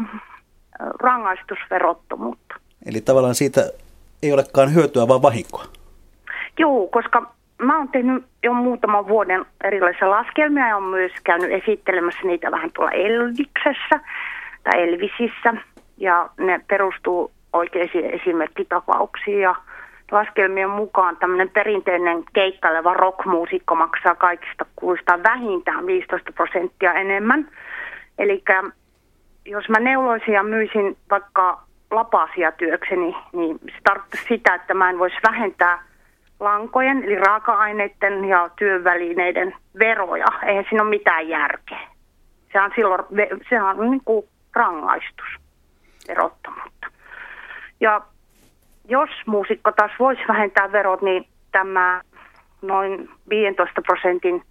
rangaistusverottomuutta. Eli tavallaan siitä ei olekaan hyötyä, vaan vahinkoa. Joo, koska mä oon tehnyt jo muutaman vuoden erilaisia laskelmia ja olen myös käynyt esittelemässä niitä vähän tuolla Elviksessä tai Elvisissä. Ja ne perustuu oikeisiin esimerkkitapauksiin ja laskelmien mukaan tämmöinen perinteinen keikkaileva rockmuusikko maksaa kaikista kuluista vähintään 15 prosenttia enemmän. Eli jos mä neuloisin ja myisin vaikka lapasia työkseni, niin se tarkoittaa sitä, että mä en voisi vähentää lankojen, eli raaka-aineiden ja työvälineiden veroja. Eihän siinä ole mitään järkeä. Se on silloin se on niin kuin rangaistus, verottomuutta. Ja jos muusikko taas voisi vähentää verot, niin tämä noin 15 prosentin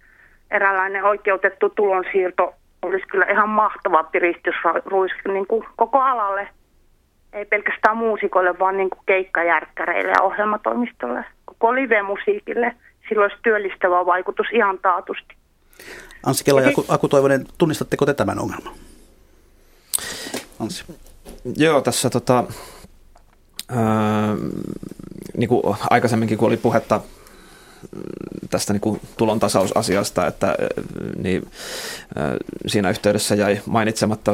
eräänlainen oikeutettu tulonsiirto olisi kyllä ihan mahtava piristysruiske niin kuin koko alalle. Ei pelkästään muusikoille, vaan niin kuin keikkajärkkäreille ja ohjelmatoimistolle, koko live-musiikille. Sillä olisi työllistävä vaikutus ihan taatusti. Anssi Kela ja Aku, Aku Toivonen, tunnistatteko te tämän ongelman? Anssi. Joo, tässä tota, ää, niin kuin aikaisemminkin, kun oli puhetta tästä niin kuin tulontasausasiasta, että niin, siinä yhteydessä jäi mainitsematta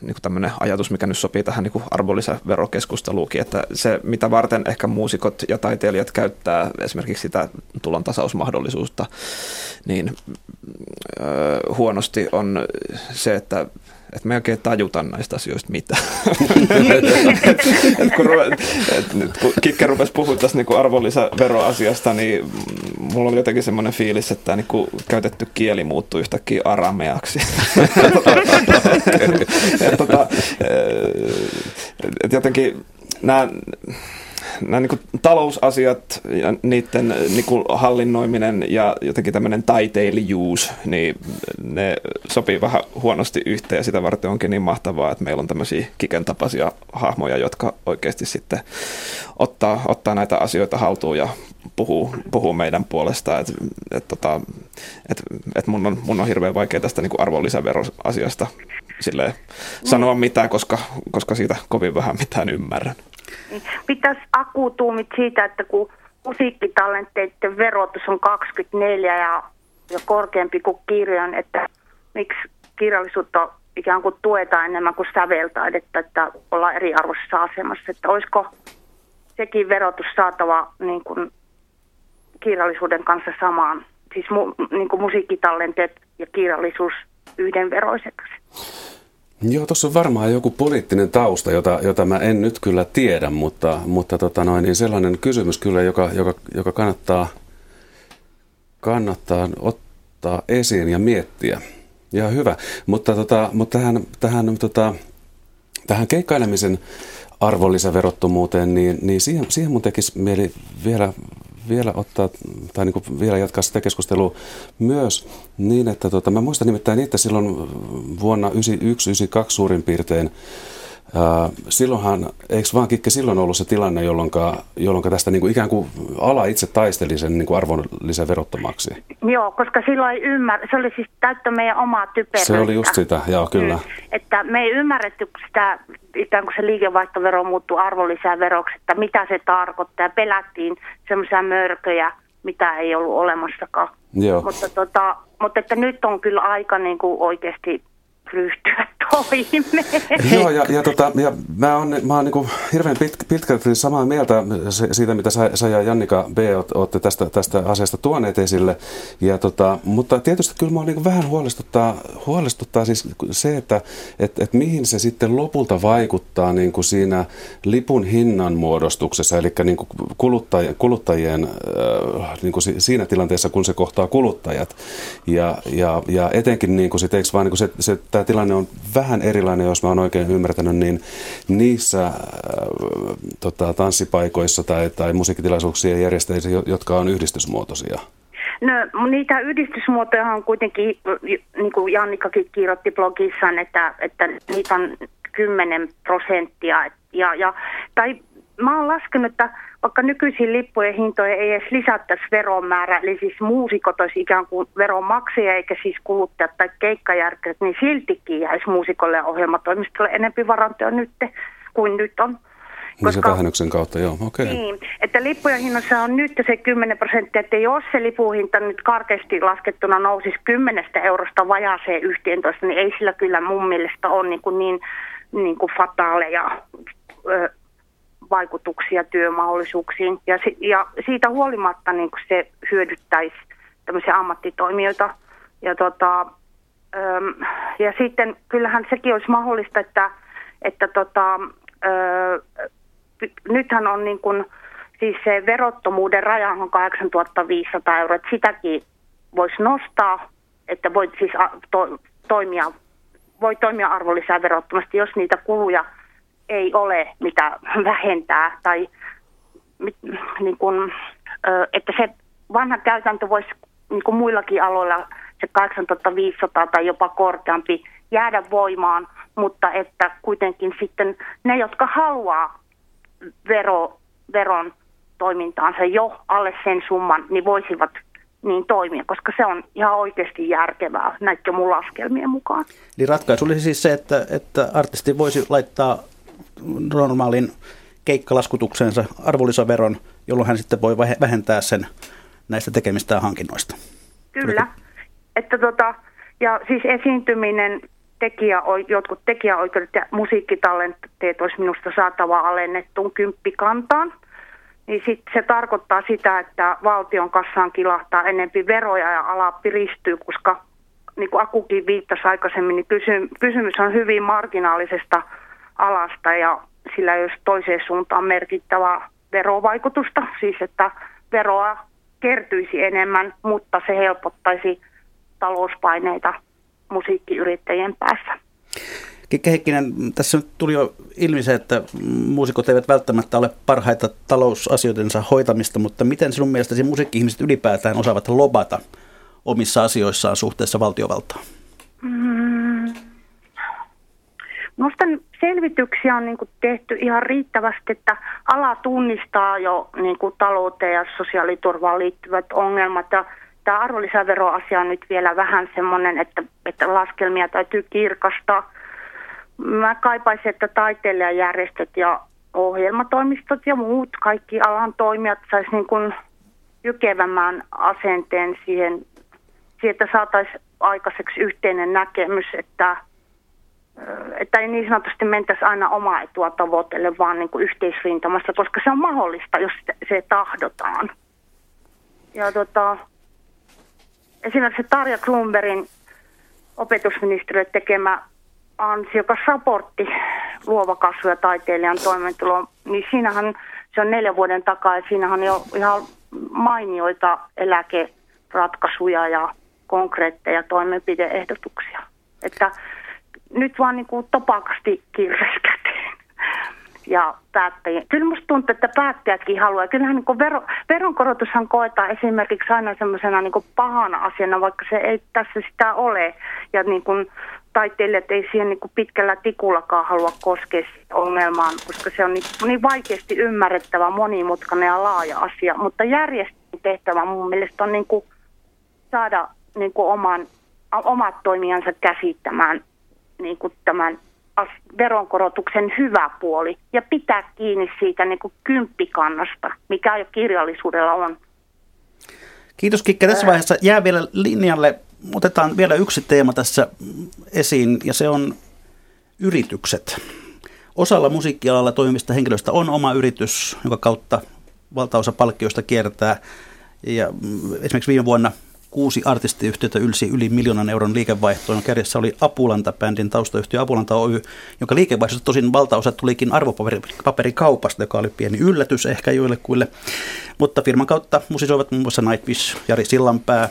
niin tämmöinen ajatus, mikä nyt sopii tähän niin arvonlisäverokeskusteluukin, että se, mitä varten ehkä muusikot ja taiteilijat käyttää esimerkiksi sitä tulontasausmahdollisuutta, niin huonosti on se, että että me ei oikein tajuta näistä asioista mitään. et, et kun, et, nyt, kun Kikke rupesi puhumaan tästä niin arvonlisäveroasiasta, niin mulla oli jotenkin semmoinen fiilis, että niin kuin käytetty kieli muuttui yhtäkkiä arameaksi. et, tota, et jotenkin nämä nämä niin talousasiat ja niiden niin kuin hallinnoiminen ja jotenkin tämmöinen taiteilijuus, niin ne sopii vähän huonosti yhteen ja sitä varten onkin niin mahtavaa, että meillä on tämmöisiä kiken tapaisia hahmoja, jotka oikeasti sitten ottaa, ottaa näitä asioita haltuun ja puhuu, puhuu meidän puolesta. Että et, tota, et, et mun, on, mun on hirveän vaikea tästä niin arvonlisäveroasiasta silleen, sanoa mitään, koska, koska siitä kovin vähän mitään ymmärrän. Pitäisi akutuumit siitä, että kun musiikkitalenteiden verotus on 24 ja ja korkeampi kuin kirjan, että miksi kirjallisuutta ikään kuin tuetaan enemmän kuin säveltaidetta, että ollaan eriarvoisessa asemassa, että olisiko sekin verotus saatava niin kuin kirjallisuuden kanssa samaan, siis mu, niin kuin musiikkitallenteet ja kirjallisuus yhdenveroiseksi. Joo, tuossa on varmaan joku poliittinen tausta, jota, jota mä en nyt kyllä tiedä, mutta, mutta tota noin, niin sellainen kysymys kyllä, joka, joka, joka kannattaa, kannattaa ottaa esiin ja miettiä. Ja hyvä, mutta, tota, mutta tähän, tähän, tota, tähän keikkailemisen arvonlisäverottomuuteen, niin, niin siihen, siihen mun tekisi mieli vielä vielä ottaa, tai niin kuin vielä jatkaa sitä keskustelua myös niin, että tota, mä muistan nimittäin niitä silloin vuonna 1991-1992 suurin piirtein, silloinhan, eikö vaan Kikke silloin ollut se tilanne, jolloin, jolloin tästä niin kuin ikään kuin ala itse taisteli sen niin kuin arvonlisäverottomaksi? Joo, koska silloin ei ymmärrä, se oli siis täyttä meidän omaa typeryyttä. Se oli just sitä, joo kyllä. Mm. Että me ei ymmärretty sitä, ikään kuin se liikevaihtovero muuttui arvonlisäveroksi, että mitä se tarkoittaa. Pelättiin semmoisia mörköjä, mitä ei ollut olemassakaan. Joo. Mutta, tota, mutta että nyt on kyllä aika niin kuin oikeasti ryhtyä toimeen. Joo, ja, ja, tota, ja mä oon, mä oon niin hirveän pit, pitkälti samaa mieltä siitä, mitä sä, sä ja Jannika B. olette tästä, tästä asiasta tuoneet esille. Ja tota, mutta tietysti kyllä mä niin vähän huolestuttaa, huolestuttaa siis se, että et, et mihin se sitten lopulta vaikuttaa niin kuin siinä lipun hinnan muodostuksessa, eli niin kuin kuluttajien, kuluttajien äh, niin kuin siinä tilanteessa, kun se kohtaa kuluttajat. Ja, ja, ja etenkin niin kuin sit, eikö vaan niin kuin se, se tämä tilanne on vähän erilainen, jos mä oon oikein ymmärtänyt, niin niissä äh, tota, tanssipaikoissa tai, tai musiikkitilaisuuksien järjestäjissä, jotka on yhdistysmuotoisia? No niitä yhdistysmuotoja on kuitenkin, niin kuin Jannikakin kirjoitti blogissaan, että, että niitä on 10 prosenttia. Ja, ja, tai mä oon laskenut, että vaikka nykyisin lippujen hintoja ei edes lisättäisi veromäärä, eli siis muusikot olisi ikään kuin veronmaksajia eikä siis kuluttajat tai keikkajärkät, niin siltikin jäisi muusikolle ja ohjelmatoimistolle enempi varantoja nyt kuin nyt on. Koska, niin se vähennyksen kautta, joo, okei. Okay. Niin, että lippujen hinnassa on nyt se 10 prosenttia, että jos se lipuhinta nyt karkeasti laskettuna nousisi 10 eurosta vajaaseen 11, niin ei sillä kyllä mun mielestä ole niin, kuin niin, niin kuin fataaleja ö, vaikutuksia työmahdollisuuksiin. Ja, ja siitä huolimatta niin se hyödyttäisi tämmöisiä ammattitoimijoita. Ja, tota, ja sitten kyllähän sekin olisi mahdollista, että, että tota, nythän on niin kuin, siis se verottomuuden raja on 8500 euroa, että sitäkin voisi nostaa, että voi siis to, toimia, voi toimia arvonlisäverottomasti, jos niitä kuluja – ei ole mitä vähentää tai niin kuin, että se vanha käytäntö voisi niin kuin muillakin aloilla se 8500 tai jopa korkeampi jäädä voimaan, mutta että kuitenkin sitten ne, jotka haluaa vero, veron toimintaansa jo alle sen summan, niin voisivat niin toimia, koska se on ihan oikeasti järkevää näiden mun laskelmien mukaan. Eli ratkaisu olisi siis se, että, että artisti voisi laittaa normaalin keikkalaskutuksensa arvonlisäveron, jolloin hän sitten voi vähentää sen näistä tekemistään hankinnoista. Kyllä. Että tota, ja siis esiintyminen, tekijä, jotkut tekijäoikeudet ja musiikkitallenteet olisi minusta saatava alennettuun kymppikantaan. Niin sit se tarkoittaa sitä, että valtion kassaan kilahtaa enempi veroja ja ala piristyy, koska niin kuin Akukin viittasi aikaisemmin, niin kysymys on hyvin marginaalisesta alasta ja sillä ei olisi toiseen suuntaan merkittävää verovaikutusta, siis että veroa kertyisi enemmän, mutta se helpottaisi talouspaineita musiikkiyrittäjien päässä. Kikke Heikkinen, tässä nyt tuli jo ilmi se, että muusikot eivät välttämättä ole parhaita talousasioidensa hoitamista, mutta miten sinun mielestäsi musiikki-ihmiset ylipäätään osaavat lobata omissa asioissaan suhteessa valtiovaltaan? Mm, Minusta selvityksiä on niin kuin tehty ihan riittävästi, että ala tunnistaa jo niin kuin talouteen ja sosiaaliturvaan liittyvät ongelmat. Ja tämä arvonlisäveroasia on nyt vielä vähän semmoinen, että, että laskelmia täytyy kirkastaa. Mä kaipaisin, että taiteilijajärjestöt ja ohjelmatoimistot ja muut kaikki alan toimijat saisi niin kuin jykevämmän asenteen siihen sieltä saataisiin aikaiseksi yhteinen näkemys, että, että ei niin sanotusti mentäisi aina omaa etua tavoitelle, vaan niin kuin yhteisrintamassa, koska se on mahdollista, jos se tahdotaan. Ja tota, esimerkiksi Tarja Klumberin opetusministeriön tekemä ansiokas raportti luova kasvu ja taiteilijan toimeentulo, niin siinähän se on neljän vuoden takaa ja siinähän on jo ihan mainioita eläkeratkaisuja ja konkreetteja toimenpideehdotuksia. Että nyt vaan niin kuin topakasti kirves. Ja päättäjien. Kyllä musta tuntuu, että päättäjätkin haluaa. Kyllähän niin vero, veronkorotushan koetaan esimerkiksi aina semmoisena niin pahana asiana, vaikka se ei tässä sitä ole. Ja niin kuin taiteilijat ei siihen niin kuin pitkällä tikullakaan halua koskea ongelmaan, koska se on niin, niin vaikeasti ymmärrettävä, monimutkainen ja laaja asia. Mutta järjestelmän tehtävä mun mielestä on niin kuin saada niin kuin oman, omat toimijansa käsittämään niin kuin tämän veronkorotuksen hyvä puoli ja pitää kiinni siitä niin kuin kymppikannasta, mikä jo kirjallisuudella on. Kiitos Kikke. Tässä vaiheessa jää vielä linjalle. Otetaan vielä yksi teema tässä esiin ja se on yritykset. Osalla musiikkialalla toimivista henkilöistä on oma yritys, jonka kautta valtaosa palkkioista kiertää. Ja esimerkiksi viime vuonna kuusi artistiyhtiötä ylsi yli miljoonan euron liikevaihtoon. Kärjessä oli Apulanta-bändin taustayhtiö Apulanta Oy, jonka liikevaihdosta tosin valtaosa tulikin arvopaperikaupasta, joka oli pieni yllätys ehkä joillekuille. Mutta firman kautta musisoivat muun muassa Nightwish, Jari Sillanpää,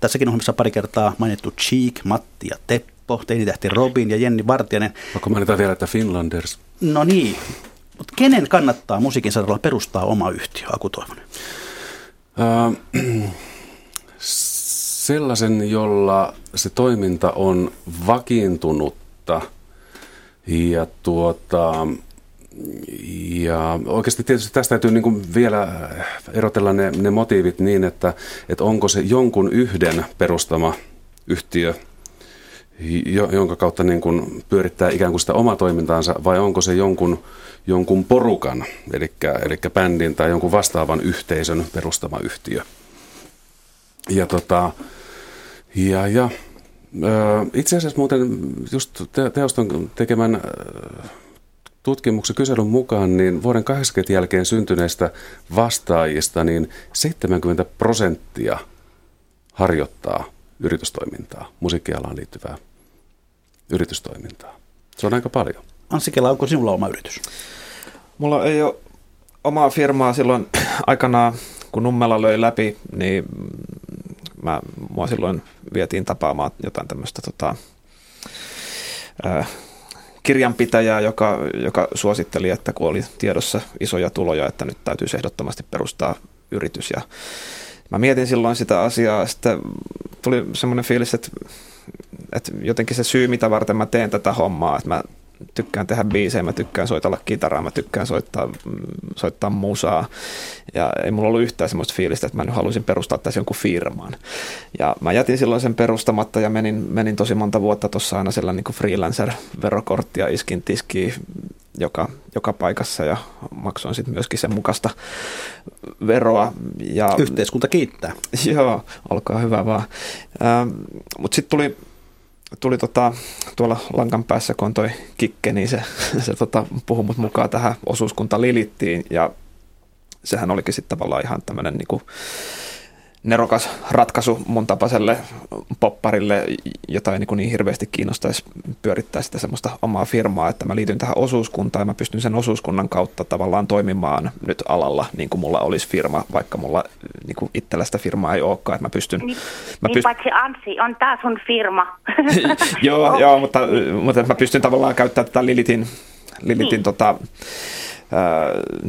Tässäkin ohjelmassa pari kertaa mainittu Cheek, Matti ja Teppo, teinitähti Robin ja Jenni Vartianen. Onko mainita vielä, että Finlanders? No niin, mutta kenen kannattaa musiikin saralla perustaa oma yhtiö, Aku Toivonen? Äh, sellaisen, jolla se toiminta on vakiintunutta ja tuota, ja oikeasti tietysti tästä täytyy niin kuin vielä erotella ne, ne motiivit niin, että, että onko se jonkun yhden perustama yhtiö, jonka kautta niin kuin pyörittää ikään kuin sitä omaa toimintaansa, vai onko se jonkun, jonkun porukan, eli, eli bändin tai jonkun vastaavan yhteisön perustama yhtiö. Ja, tota, ja, ja itse asiassa muuten just teoston tekemän tutkimuksen kyselyn mukaan niin vuoden 80 jälkeen syntyneistä vastaajista niin 70 prosenttia harjoittaa yritystoimintaa, musiikkialaan liittyvää yritystoimintaa. Se on aika paljon. Anssi Kela, onko sinulla oma yritys? Mulla ei ole omaa firmaa silloin aikanaan, kun Nummela löi läpi, niin mä, mua silloin vietiin tapaamaan jotain tämmöistä tota, kirjanpitäjää, joka, joka suositteli, että kun oli tiedossa isoja tuloja, että nyt täytyy ehdottomasti perustaa yritys. Ja mä mietin silloin sitä asiaa, sitten tuli semmoinen fiilis, että, että jotenkin se syy, mitä varten mä teen tätä hommaa, että mä tykkään tehdä biisejä, mä tykkään soitella kitaraa, mä tykkään soittaa, soittaa musaa. Ja ei mulla ollut yhtään semmoista fiilistä, että mä nyt haluaisin perustaa tässä jonkun firman. Ja mä jätin silloin sen perustamatta ja menin, menin tosi monta vuotta tuossa aina sellainen niin freelancer-verokorttia iskin tiskiin joka, joka paikassa ja maksoin sitten myöskin sen mukaista veroa. Ja, Yhteiskunta kiittää. Joo, olkaa hyvä vaan. Ähm, Mutta sitten tuli tuli tota, tuolla lankan päässä, kun on toi kikke, niin se, se tota, puhui mut mukaan tähän osuuskunta Lilittiin ja sehän olikin sitten tavallaan ihan tämmöinen niin nerokas ratkaisu mun tapaiselle popparille, jota ei niin, niin hirveästi kiinnostaisi pyörittää sitä semmoista omaa firmaa, että mä liityn tähän osuuskuntaan ja mä pystyn sen osuuskunnan kautta tavallaan toimimaan nyt alalla niin kuin mulla olisi firma, vaikka mulla niin kuin itsellä sitä firmaa ei olekaan, että mä pystyn... Niin, mä niin paitsi Ansi, on tää sun firma. joo, joo, mutta, mutta mä pystyn tavallaan käyttämään tätä Lilitin, Lilitin niin. tota,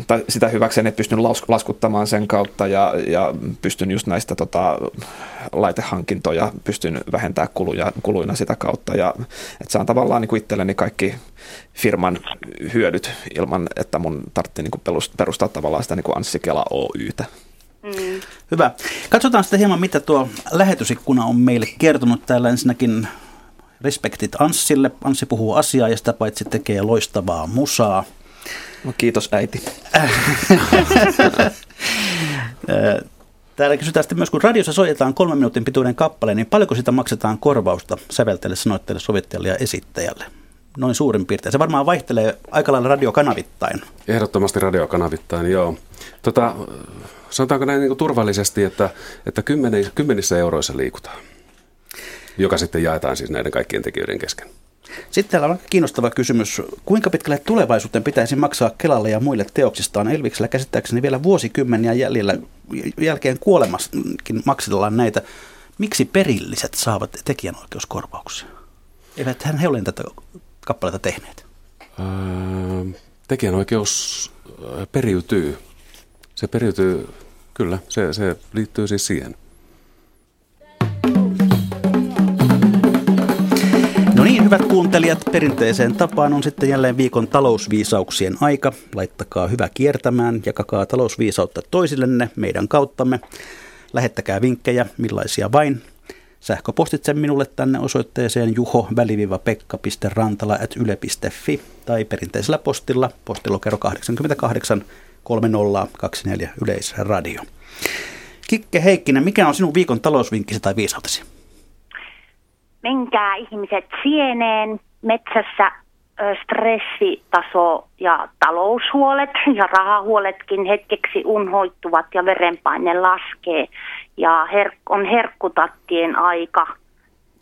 tai sitä hyväkseen, että pystyn laskuttamaan sen kautta ja, ja pystyn just näistä tota, laitehankintoja, pystyn vähentämään kuluja, kuluina sitä kautta ja että saan tavallaan niin kuin itselleni kaikki firman hyödyt ilman, että mun tarvitsee niin perustaa tavallaan sitä niin kuin Anssi Kela Oytä. Mm. Hyvä. Katsotaan sitten hieman, mitä tuo lähetysikkuna on meille kertonut. Täällä ensinnäkin respektit Anssille. Anssi puhuu asiaa ja sitä paitsi tekee loistavaa musaa. No kiitos äiti. Täällä kysytään sitten myös, kun radiossa soitetaan kolmen minuutin pituinen kappale, niin paljonko sitä maksetaan korvausta säveltäjälle, sanoitteelle, sovittajalle ja esittäjälle? Noin suurin piirtein. Se varmaan vaihtelee aika lailla radiokanavittain. Ehdottomasti radiokanavittain, joo. Tota, sanotaanko näin niin kuin turvallisesti, että, että kymmenissä euroissa liikutaan, joka sitten jaetaan siis näiden kaikkien tekijöiden kesken. Sitten täällä on kiinnostava kysymys. Kuinka pitkälle tulevaisuuteen pitäisi maksaa Kelalle ja muille teoksistaan? Elviksellä käsittääkseni vielä vuosikymmeniä jäljellä, jälkeen kuolemaskin maksellaan näitä. Miksi perilliset saavat tekijänoikeuskorvauksia? Eivät hän he ole tätä kappaletta tehneet. Öö, tekijänoikeus periytyy. Se periytyy, kyllä, se, se liittyy siis siihen. Kuuntelijat, perinteiseen tapaan on sitten jälleen viikon talousviisauksien aika. Laittakaa hyvä kiertämään, jakakaa talousviisautta toisillenne meidän kauttamme. Lähettäkää vinkkejä, millaisia vain. Sähköpostitse minulle tänne osoitteeseen juho-pekka.rantala.yle.fi tai perinteisellä postilla postilokero 88 3024 Yleisradio. Kikke Heikkinen, mikä on sinun viikon talousvinkkisi tai viisautesi? Menkää ihmiset sieneen. Metsässä stressitaso ja taloushuolet ja rahahuoletkin hetkeksi unhoittuvat ja verenpaine laskee. Ja her- on herkkutattien aika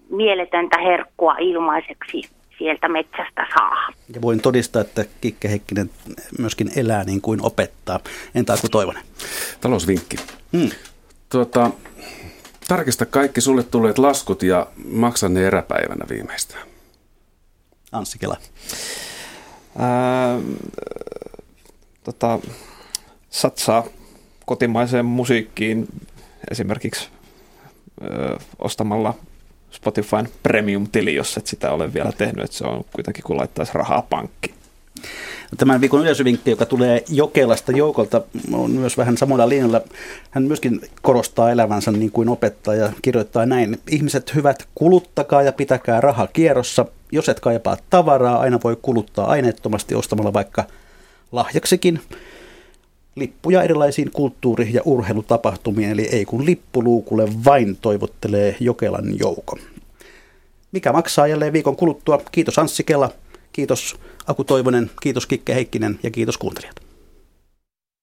mieletöntä herkkua ilmaiseksi sieltä metsästä saa. Ja voin todistaa, että Kikke Heikkinen myöskin elää niin kuin opettaa. Entä kuin Toivonen? Talousvinkki. Hmm. Tuota, Tarkista kaikki sulle tulleet laskut ja maksa ne eräpäivänä viimeistään. Anssi Kela. Ää, tota, satsaa kotimaiseen musiikkiin esimerkiksi ö, ostamalla Spotifyn premium-tili, jos et sitä ole vielä tehnyt, että se on kuitenkin kuin laittaisi rahaa pankkiin. Tämän viikon yleisövinkki, joka tulee Jokelasta joukolta, on myös vähän samalla linjalla. Hän myöskin korostaa elävänsä niin kuin opettaja kirjoittaa näin. Ihmiset hyvät, kuluttakaa ja pitäkää raha kierrossa. Jos et kaipaa tavaraa, aina voi kuluttaa aineettomasti ostamalla vaikka lahjaksikin lippuja erilaisiin kulttuuri- ja urheilutapahtumiin, eli ei kun lippuluukulle vain toivottelee Jokelan joukon. Mikä maksaa jälleen viikon kuluttua? Kiitos Anssi Kela, kiitos Aku Toivonen, kiitos Kikke Heikkinen ja kiitos kuuntelijat.